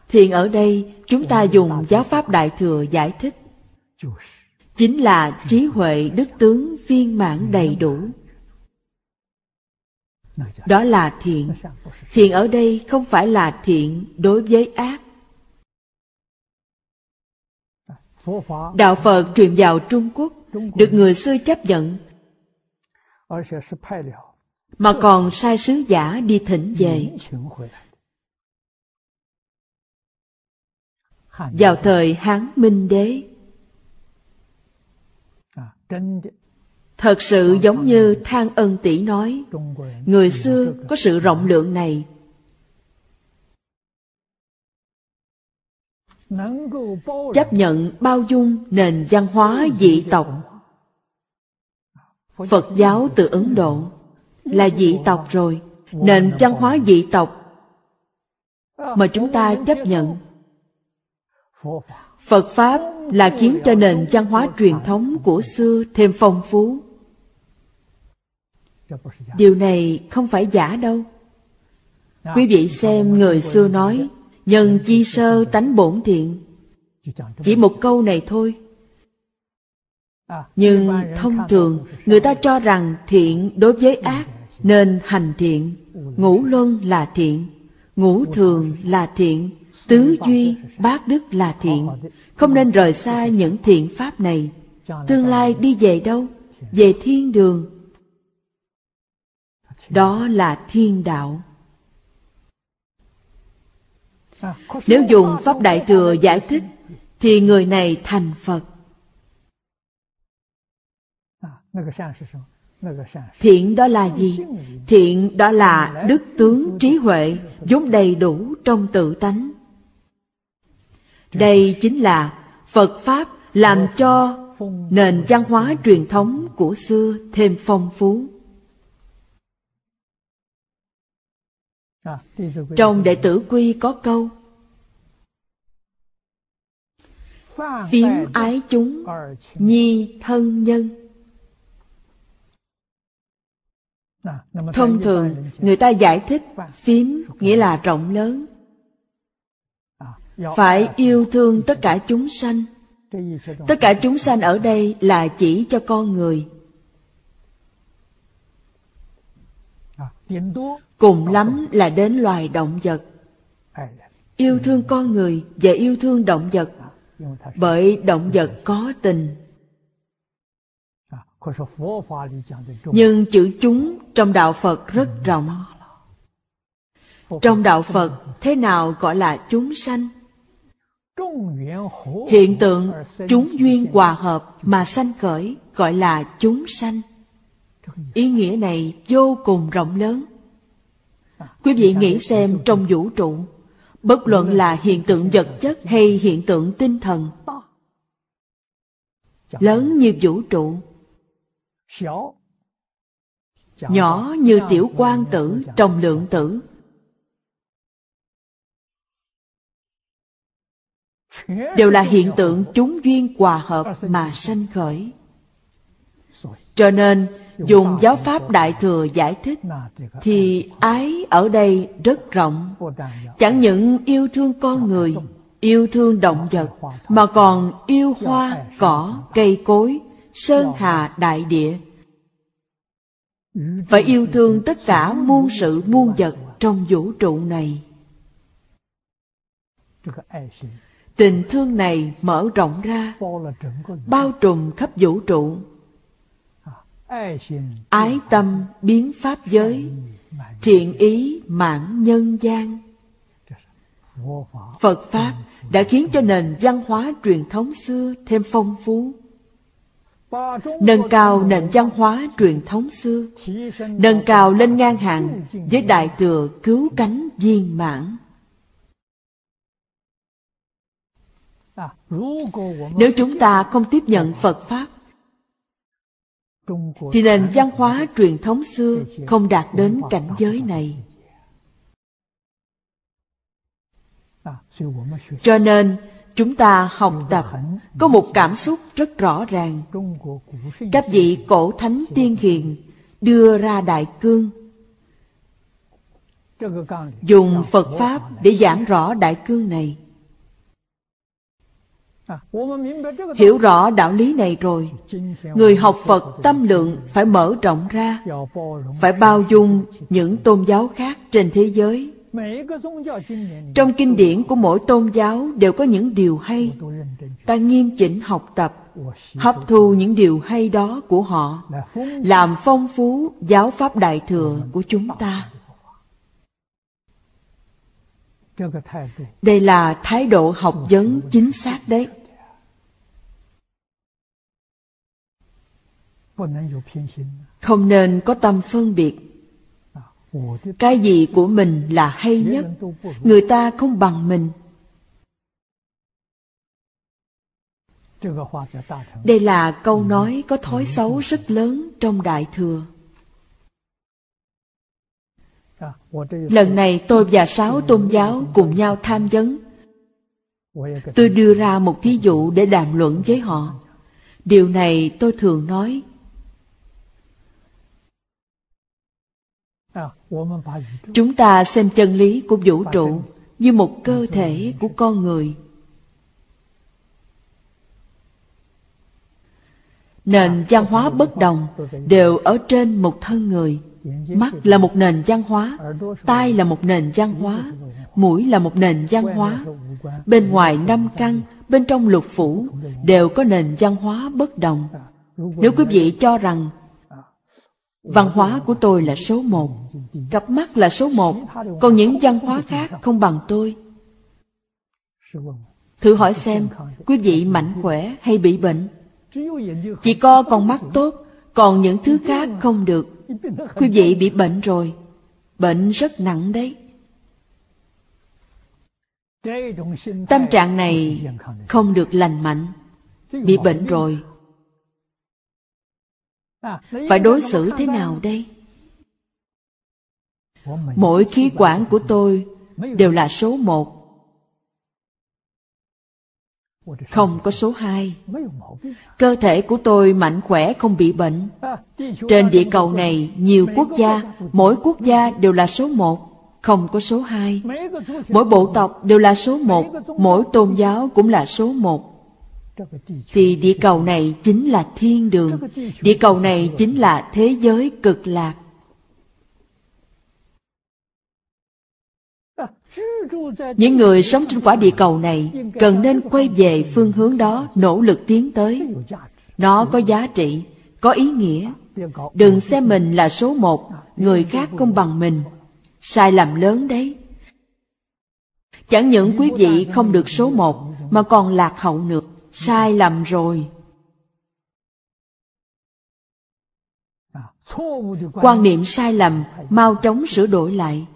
Thiện ở đây chúng ta dùng giáo pháp đại thừa giải thích. Chính là trí huệ đức tướng viên mãn đầy đủ. Đó là thiện. Thiện ở đây không phải là thiện đối với ác đạo phật truyền vào trung quốc, được người xưa chấp nhận. Mà còn sai sứ giả đi thỉnh về. Vào thời hán minh đế. Thật sự giống như thang ân tỷ nói, người xưa có sự rộng lượng này chấp nhận bao dung nền văn hóa dị tộc. Phật giáo từ ấn độ là dị tộc rồi, nền văn hóa dị tộc mà chúng ta chấp nhận. Phật pháp là khiến cho nền văn hóa truyền thống của xưa thêm phong phú. Điều này không phải giả đâu. Quý vị xem người xưa nói Nhân chi sơ tánh bổn thiện. Chỉ một câu này thôi. Nhưng thông thường Người ta cho rằng thiện đối với ác Nên hành thiện. Ngũ luân là thiện Ngũ thường là thiện Tứ duy, bát đức là thiện. Không nên rời xa những thiện pháp này. Tương lai đi về đâu? Về thiên đường. Đó là thiên đạo. Nếu dùng Pháp Đại Thừa giải thích, Thì người này thành Phật Thiện đó là gì? Thiện đó là đức tướng trí huệ, vốn đầy đủ trong tự tánh. Đây chính là Phật Pháp làm cho nền văn hóa truyền thống của xưa thêm phong phú. Trong đệ tử quy có câu Phiếm ái chúng, nhi thân nhân. Thông thường người ta giải thích phiếm nghĩa là rộng lớn. Phải yêu thương tất cả chúng sanh. Tất cả chúng sanh ở đây là chỉ cho con người. Cùng lắm là đến loài động vật Yêu thương con người và yêu thương động vật Bởi động vật có tình Nhưng chữ chúng trong đạo Phật rất rộng Trong đạo Phật, thế nào gọi là chúng sanh? Hiện tượng chúng duyên hòa hợp mà sanh khởi gọi là chúng sanh. Ý nghĩa này vô cùng rộng lớn. Quý vị nghĩ xem trong vũ trụ, bất luận là hiện tượng vật chất hay hiện tượng tinh thần, lớn như vũ trụ, nhỏ như tiểu quan tử trong lượng tử, đều là hiện tượng chúng duyên hòa hợp mà sanh khởi. Cho nên, dùng giáo pháp Đại Thừa giải thích, thì ái ở đây rất rộng. Chẳng những yêu thương con người, yêu thương động vật, mà còn yêu hoa, cỏ, cây cối, sơn hà đại địa. Phải yêu thương tất cả muôn sự muôn vật trong vũ trụ này. Tình thương này mở rộng ra, bao trùm khắp vũ trụ. Ái tâm biến pháp giới, thiện ý mãn nhân gian. Phật Pháp đã khiến cho nền văn hóa truyền thống xưa thêm phong phú. Nâng cao nền văn hóa truyền thống xưa, nâng cao lên ngang hàng với Đại Thừa cứu cánh viên mãn. Nếu chúng ta không tiếp nhận Phật Pháp thì nền văn hóa truyền thống xưa không đạt đến cảnh giới này. Cho nên chúng ta học tập có một cảm xúc rất rõ ràng. Các vị cổ thánh tiên hiền đưa ra đại cương. Dùng Phật Pháp để giảng rõ đại cương này Hiểu rõ đạo lý này rồi. Người học Phật tâm lượng phải mở rộng ra Phải bao dung những tôn giáo khác trên thế giới. Trong kinh điển của mỗi tôn giáo đều có những điều hay. Ta nghiêm chỉnh học tập Hấp thu những điều hay đó của họ Làm phong phú giáo pháp đại thừa của chúng ta đây là thái độ học vấn chính xác đấy. Không nên có tâm phân biệt. Cái gì của mình là hay nhất, người ta không bằng mình. Đây là câu nói có thói xấu rất lớn trong Đại Thừa. Lần này tôi và sáu tôn giáo cùng nhau tham vấn. Tôi đưa ra một thí dụ để đàm luận với họ. Điều này tôi thường nói. chúng ta xem chân lý của vũ trụ như một cơ thể của con người nền văn hóa bất đồng đều ở trên một thân người mắt là một nền văn hóa, tai là một nền văn hóa, mũi là một nền văn hóa. Bên ngoài năm căn, bên trong lục phủ đều có nền văn hóa bất đồng. Nếu quý vị cho rằng văn hóa của tôi là số một, cặp mắt là số một, còn những văn hóa khác không bằng tôi, thử hỏi xem quý vị mạnh khỏe hay bị bệnh. Chỉ có con mắt tốt, còn những thứ khác không được quý vị bị bệnh rồi. Bệnh rất nặng đấy. Tâm trạng này không được lành mạnh. Bị bệnh rồi. Phải đối xử thế nào đây? Mỗi khí quản của tôi đều là số một không có số hai. Cơ thể của tôi mạnh khỏe, không bị bệnh. Trên địa cầu này, nhiều quốc gia, mỗi quốc gia đều là số một. Không có số hai. Mỗi bộ tộc đều là số một. Mỗi tôn giáo cũng là số một. Thì địa cầu này chính là thiên đường. Địa cầu này chính là thế giới cực lạc. Những người sống trên quả địa cầu này cần nên quay về phương hướng đó nỗ lực tiến tới. Nó có giá trị, có ý nghĩa. Đừng xem mình là số một, người khác không bằng mình. Sai lầm lớn đấy. Chẳng những quý vị không được số một, mà còn lạc hậu nữa. Sai lầm rồi. Quan niệm sai lầm mau chóng sửa đổi lại.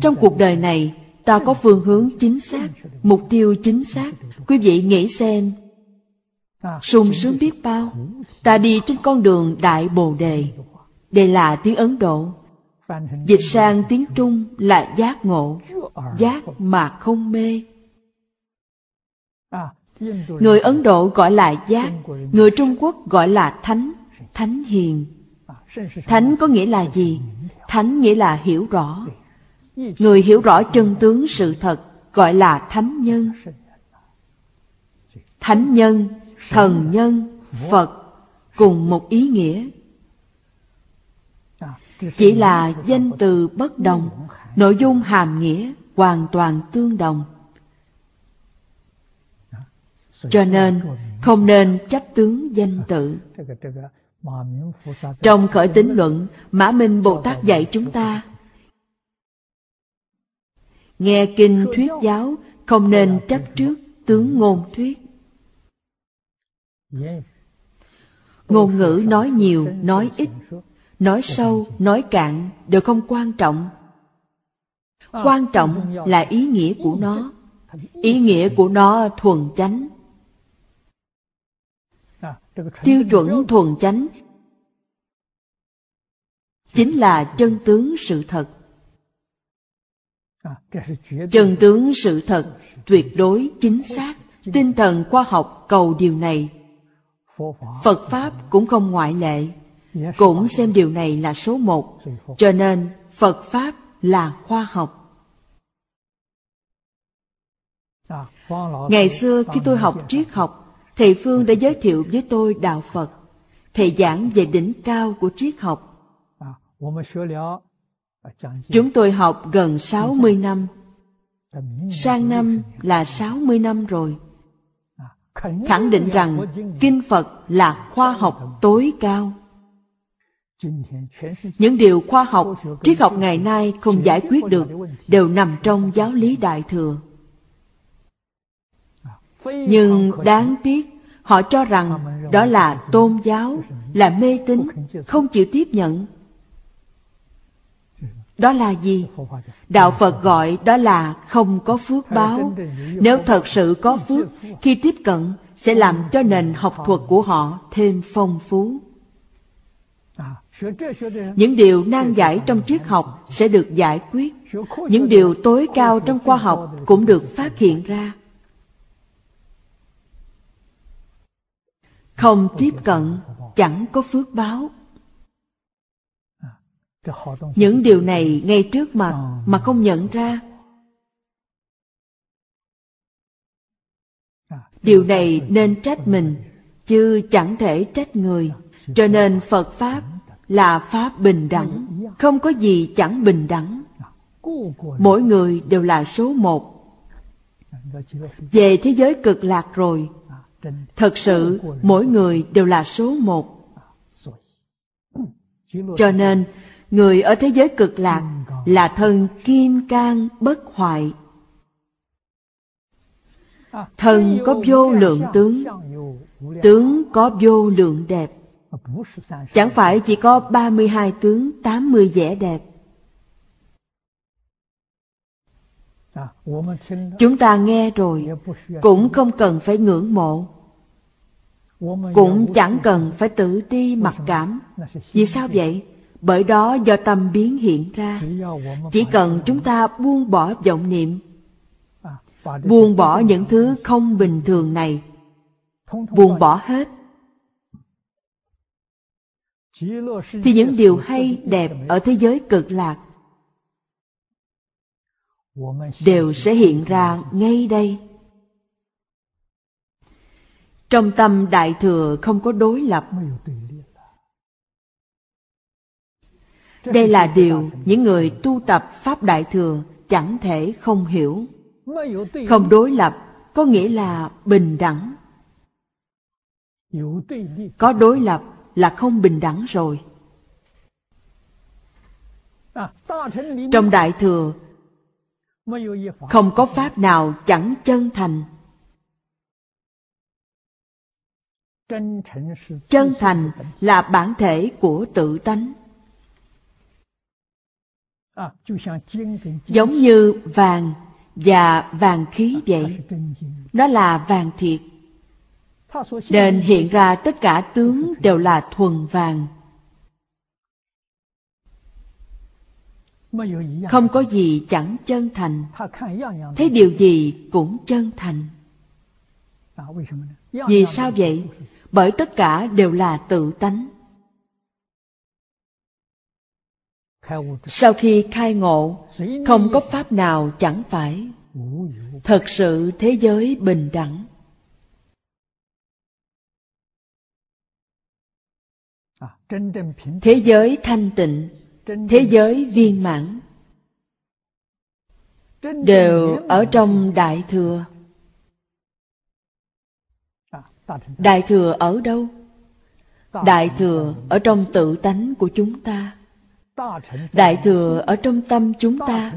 Trong cuộc đời này, ta có phương hướng chính xác, mục tiêu chính xác. Quý vị nghĩ xem, sung sướng biết bao, ta đi trên con đường đại bồ đề. Đây là tiếng ấn độ. Dịch sang tiếng trung là giác ngộ, giác mà không mê. Người ấn độ gọi là giác, người trung quốc gọi là thánh thánh hiền. Thánh có nghĩa là gì? Thánh nghĩa là hiểu rõ người hiểu rõ chân tướng sự thật, gọi là thánh nhân. Thánh nhân, thần nhân, phật, cùng một ý nghĩa. Chỉ là danh từ bất đồng, nội dung hàm nghĩa hoàn toàn tương đồng. Cho nên, không nên chấp tướng danh tự. Trong khởi tín luận, mã minh bồ tát dạy chúng ta nghe kinh thuyết giáo, không nên chấp trước tướng ngôn thuyết. Ngôn ngữ nói nhiều, nói ít, nói sâu, nói cạn đều không quan trọng. Quan trọng là ý nghĩa của nó. Ý nghĩa của nó thuần chánh. Tiêu chuẩn thuần chánh chính là chân tướng sự thật chân tướng sự thật tuyệt đối chính xác tinh thần khoa học cầu điều này. Phật pháp cũng không ngoại lệ cũng xem điều này là số một. Cho nên phật pháp là khoa học. Ngày xưa khi tôi học triết học thầy phương đã giới thiệu với tôi đạo phật thầy giảng về đỉnh cao của triết học Chúng tôi học gần 60 năm. Sang năm là 60 năm rồi. Khẳng định rằng Kinh Phật là khoa học tối cao. Những điều khoa học, triết học ngày nay không giải quyết được đều nằm trong giáo lý Đại Thừa. Nhưng đáng tiếc, họ cho rằng đó là tôn giáo, là mê tín, không chịu tiếp nhận đó là gì? Đạo phật gọi đó là không có phước báo. Nếu thật sự có phước, khi tiếp cận sẽ làm cho nền học thuật của họ thêm phong phú. Những điều nan giải trong triết học sẽ được giải quyết. Những điều tối cao trong khoa học cũng được phát hiện ra. Không tiếp cận chẳng có phước báo những điều này ngay trước mặt mà không nhận ra. Điều này nên trách mình chứ chẳng thể trách người. Cho nên phật pháp là pháp bình đẳng. không có gì chẳng bình đẳng. Mỗi người đều là số một. Về thế giới cực lạc rồi thật sự mỗi người đều là số một. Cho nên người ở thế giới cực lạc là thân kim cang bất hoại. Thân có vô lượng tướng tướng có vô lượng đẹp. Chẳng phải chỉ có 32 tướng 80 vẻ đẹp. Chúng ta nghe rồi, cũng không cần phải ngưỡng mộ. Cũng chẳng cần phải tự ti mặc cảm. Vì sao vậy? Bởi đó do tâm biến hiện ra. Chỉ cần chúng ta buông bỏ vọng niệm, buông bỏ những thứ không bình thường này, buông bỏ hết, thì những điều hay, đẹp ở thế giới cực lạc đều sẽ hiện ra ngay đây. Trong tâm đại thừa không có đối lập. Đây là điều những người tu tập pháp đại thừa chẳng thể không hiểu. Không đối lập có nghĩa là bình đẳng. Có đối lập là không bình đẳng rồi. Trong đại thừa, không có pháp nào chẳng chân thành. Chân thành là bản thể của tự tánh giống như vàng và vàng khí vậy. nó là vàng thiệt. Nên hiện ra tất cả tướng đều là thuần vàng. Không có gì chẳng chân thành. Thấy điều gì cũng chân thành. Vì sao vậy? Bởi tất cả đều là tự tánh sau khi khai ngộ không có pháp nào chẳng phải. Thật sự thế giới bình đẳng. Thế giới thanh tịnh. Thế giới viên mãn. Đều ở trong đại thừa. Đại thừa ở đâu? Đại thừa ở trong tự tánh của chúng ta đại thừa ở trong tâm chúng ta,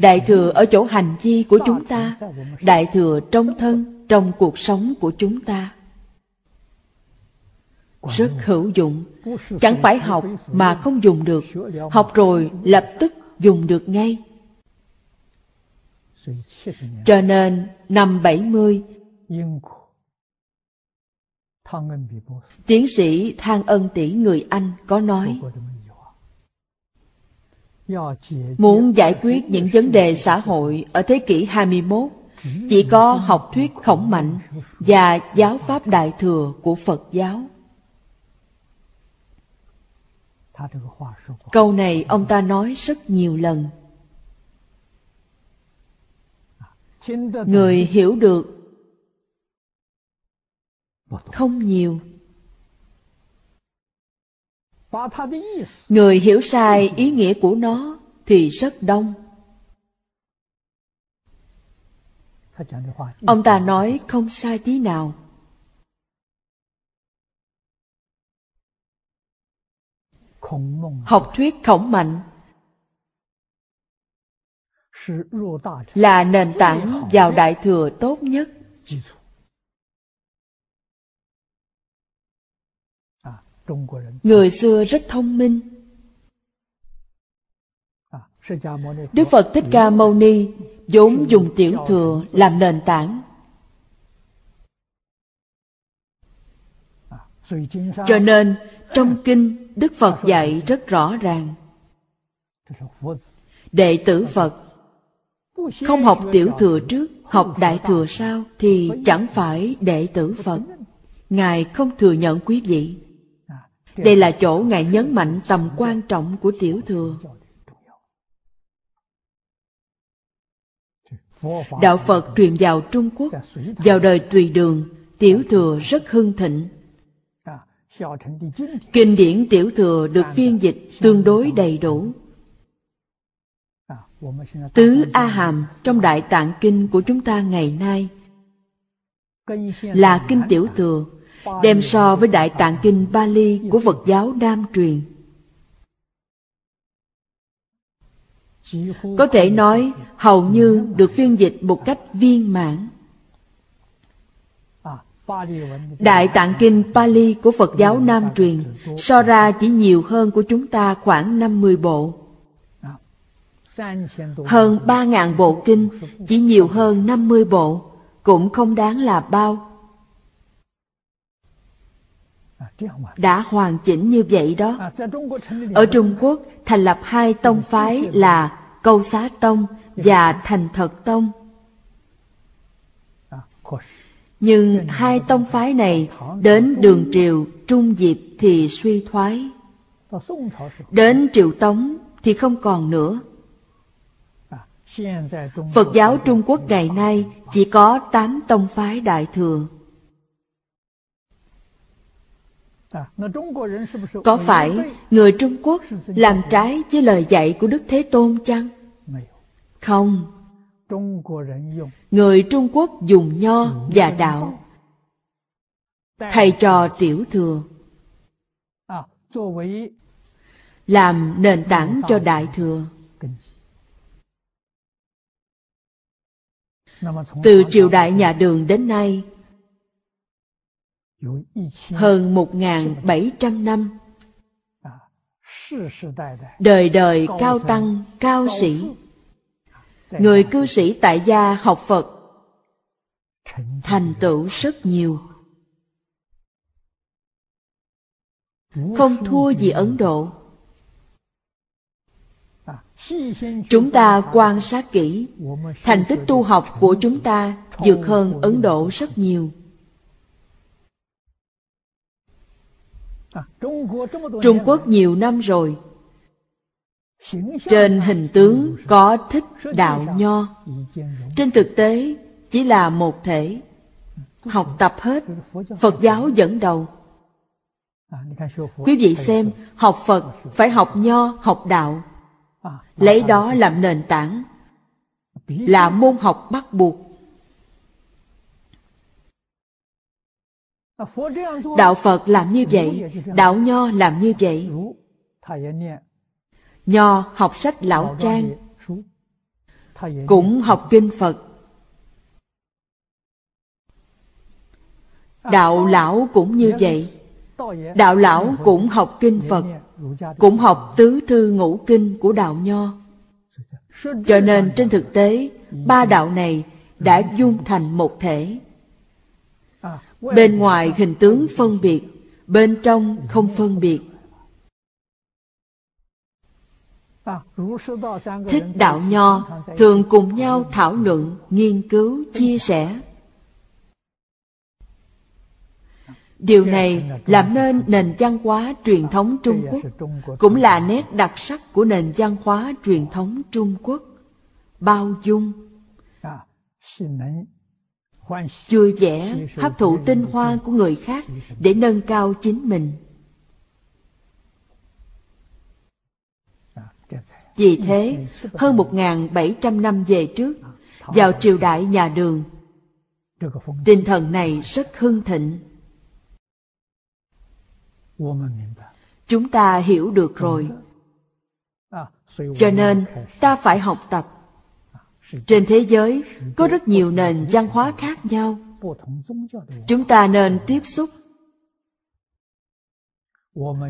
đại thừa ở chỗ hành chi của chúng ta, đại thừa trong thân, trong cuộc sống của chúng ta. Rất hữu dụng. Chẳng phải học mà không dùng được. Học rồi lập tức dùng được ngay. Cho nên năm 70 Tiến sĩ Thang Ân Tỷ người Anh có nói Muốn giải quyết những vấn đề xã hội ở thế kỷ 21 chỉ có học thuyết khổng mạnh và giáo pháp đại thừa của Phật giáo. Câu này ông ta nói rất nhiều lần. Người hiểu được không nhiều. Người hiểu sai ý nghĩa của nó thì rất đông. Ông ta nói không sai tí nào. Học thuyết khổng mạnh. Là nền tảng vào đại thừa tốt nhất. Người xưa rất thông minh. Đức Phật Thích Ca Mâu Ni vốn dùng tiểu thừa làm nền tảng. Cho nên trong kinh Đức Phật dạy rất rõ ràng. Đệ tử Phật không học tiểu thừa trước, học đại thừa sau thì chẳng phải đệ tử Phật. Ngài không thừa nhận quý vị. Đây là chỗ Ngài nhấn mạnh tầm quan trọng của tiểu thừa. Đạo Phật truyền vào Trung Quốc, vào đời tùy đường, tiểu thừa rất hưng thịnh. Kinh điển tiểu thừa được phiên dịch tương đối đầy đủ. Tứ A Hàm trong Đại Tạng Kinh của chúng ta ngày nay là kinh tiểu thừa, đem so với Đại Tạng Kinh Bali của Phật giáo Nam truyền. Có thể nói hầu như được phiên dịch một cách viên mãn. Đại Tạng Kinh Pali của Phật giáo Nam truyền so ra chỉ nhiều hơn của chúng ta khoảng 50 bộ. Hơn 3.000 bộ kinh chỉ nhiều hơn 50 bộ, cũng không đáng là bao. Đã hoàn chỉnh như vậy đó. Ở Trung Quốc thành lập hai tông phái là Câu Xá Tông và Thành Thật Tông. Nhưng hai tông phái này đến đường triều trung diệp thì suy thoái. Đến triều tống thì không còn nữa. Phật giáo Trung Quốc ngày nay chỉ có tám tông phái đại thừa. Có phải người Trung Quốc làm trái với lời dạy của Đức Thế Tôn chăng? Không. Người Trung Quốc dùng nho và đạo. thầy trò tiểu thừa. Làm nền tảng cho đại thừa. Từ triều đại nhà đường đến nay hơn một bảy trăm năm. đời đời cao tăng cao sĩ. người cư sĩ tại gia học phật. Thành tựu rất nhiều. Không thua gì ấn độ. Chúng ta quan sát kỹ. thành tích tu học của chúng ta vượt hơn ấn độ. rất nhiều trung quốc nhiều năm rồi. Trên hình tướng có thích đạo nho. trên thực tế chỉ là một thể. Học tập hết phật giáo dẫn đầu. Quý vị xem học phật phải học nho học đạo. Lấy đó làm nền tảng. Là môn học bắt buộc đạo phật làm như vậy, đạo nho làm như vậy. Nho học sách lão trang, cũng học kinh phật. Đạo lão cũng như vậy. Đạo lão cũng học kinh phật, cũng học tứ thư ngũ kinh của đạo nho. Cho nên trên thực tế, ba đạo này đã dung thành một thể bên ngoài hình tướng phân biệt, bên trong không phân biệt. Thích đạo nho, thường cùng nhau thảo luận, nghiên cứu, chia sẻ. Điều này làm nên nền văn hóa truyền thống trung quốc, cũng là nét đặc sắc của nền văn hóa truyền thống trung quốc. Bao dung vui vẻ hấp thụ tinh hoa của người khác để nâng cao chính mình. Vì thế, hơn 1.700 năm về trước, vào triều đại nhà đường, tinh thần này rất hưng thịnh. Chúng ta hiểu được rồi. Cho nên, ta phải học tập. Trên thế giới, có rất nhiều nền văn hóa khác nhau. Chúng ta nên tiếp xúc,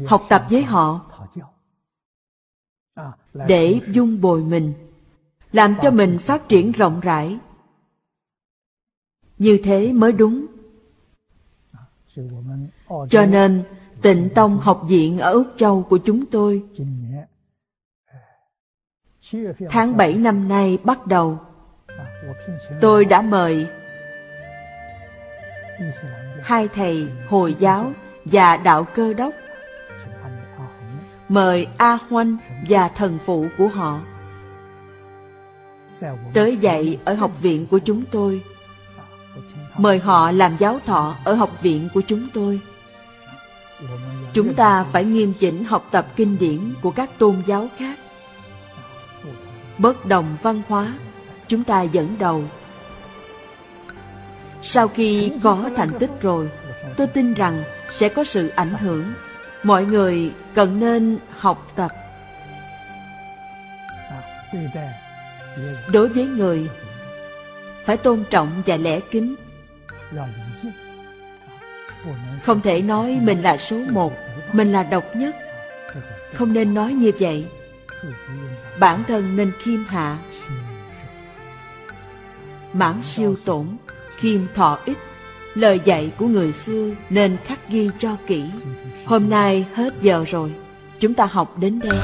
học tập với họ để dung bồi mình làm cho mình phát triển rộng rãi như thế mới đúng cho nên tịnh tông học viện ở úc châu của chúng tôi tháng 7 năm nay bắt đầu tôi đã mời hai thầy hồi giáo và đạo cơ đốc, mời A Hoanh và thần phụ của họ tới dạy ở học viện của chúng tôi. Mời họ làm giáo thọ ở học viện của chúng tôi. Chúng ta phải nghiêm chỉnh học tập kinh điển của các tôn giáo khác. Bất đồng văn hóa, chúng ta dẫn đầu. Sau khi có thành tích rồi, tôi tin rằng sẽ có sự ảnh hưởng. Mọi người cần nên học tập. Đối với người, phải tôn trọng và lễ kính. Không thể nói mình là số một, mình là độc nhất. Không nên nói như vậy. Bản thân nên khiêm hạ, mãn siêu tổn, khiêm thọ ích. Lời dạy của người xưa nên khắc ghi cho kỹ. Hôm nay hết giờ rồi, chúng ta học đến đây.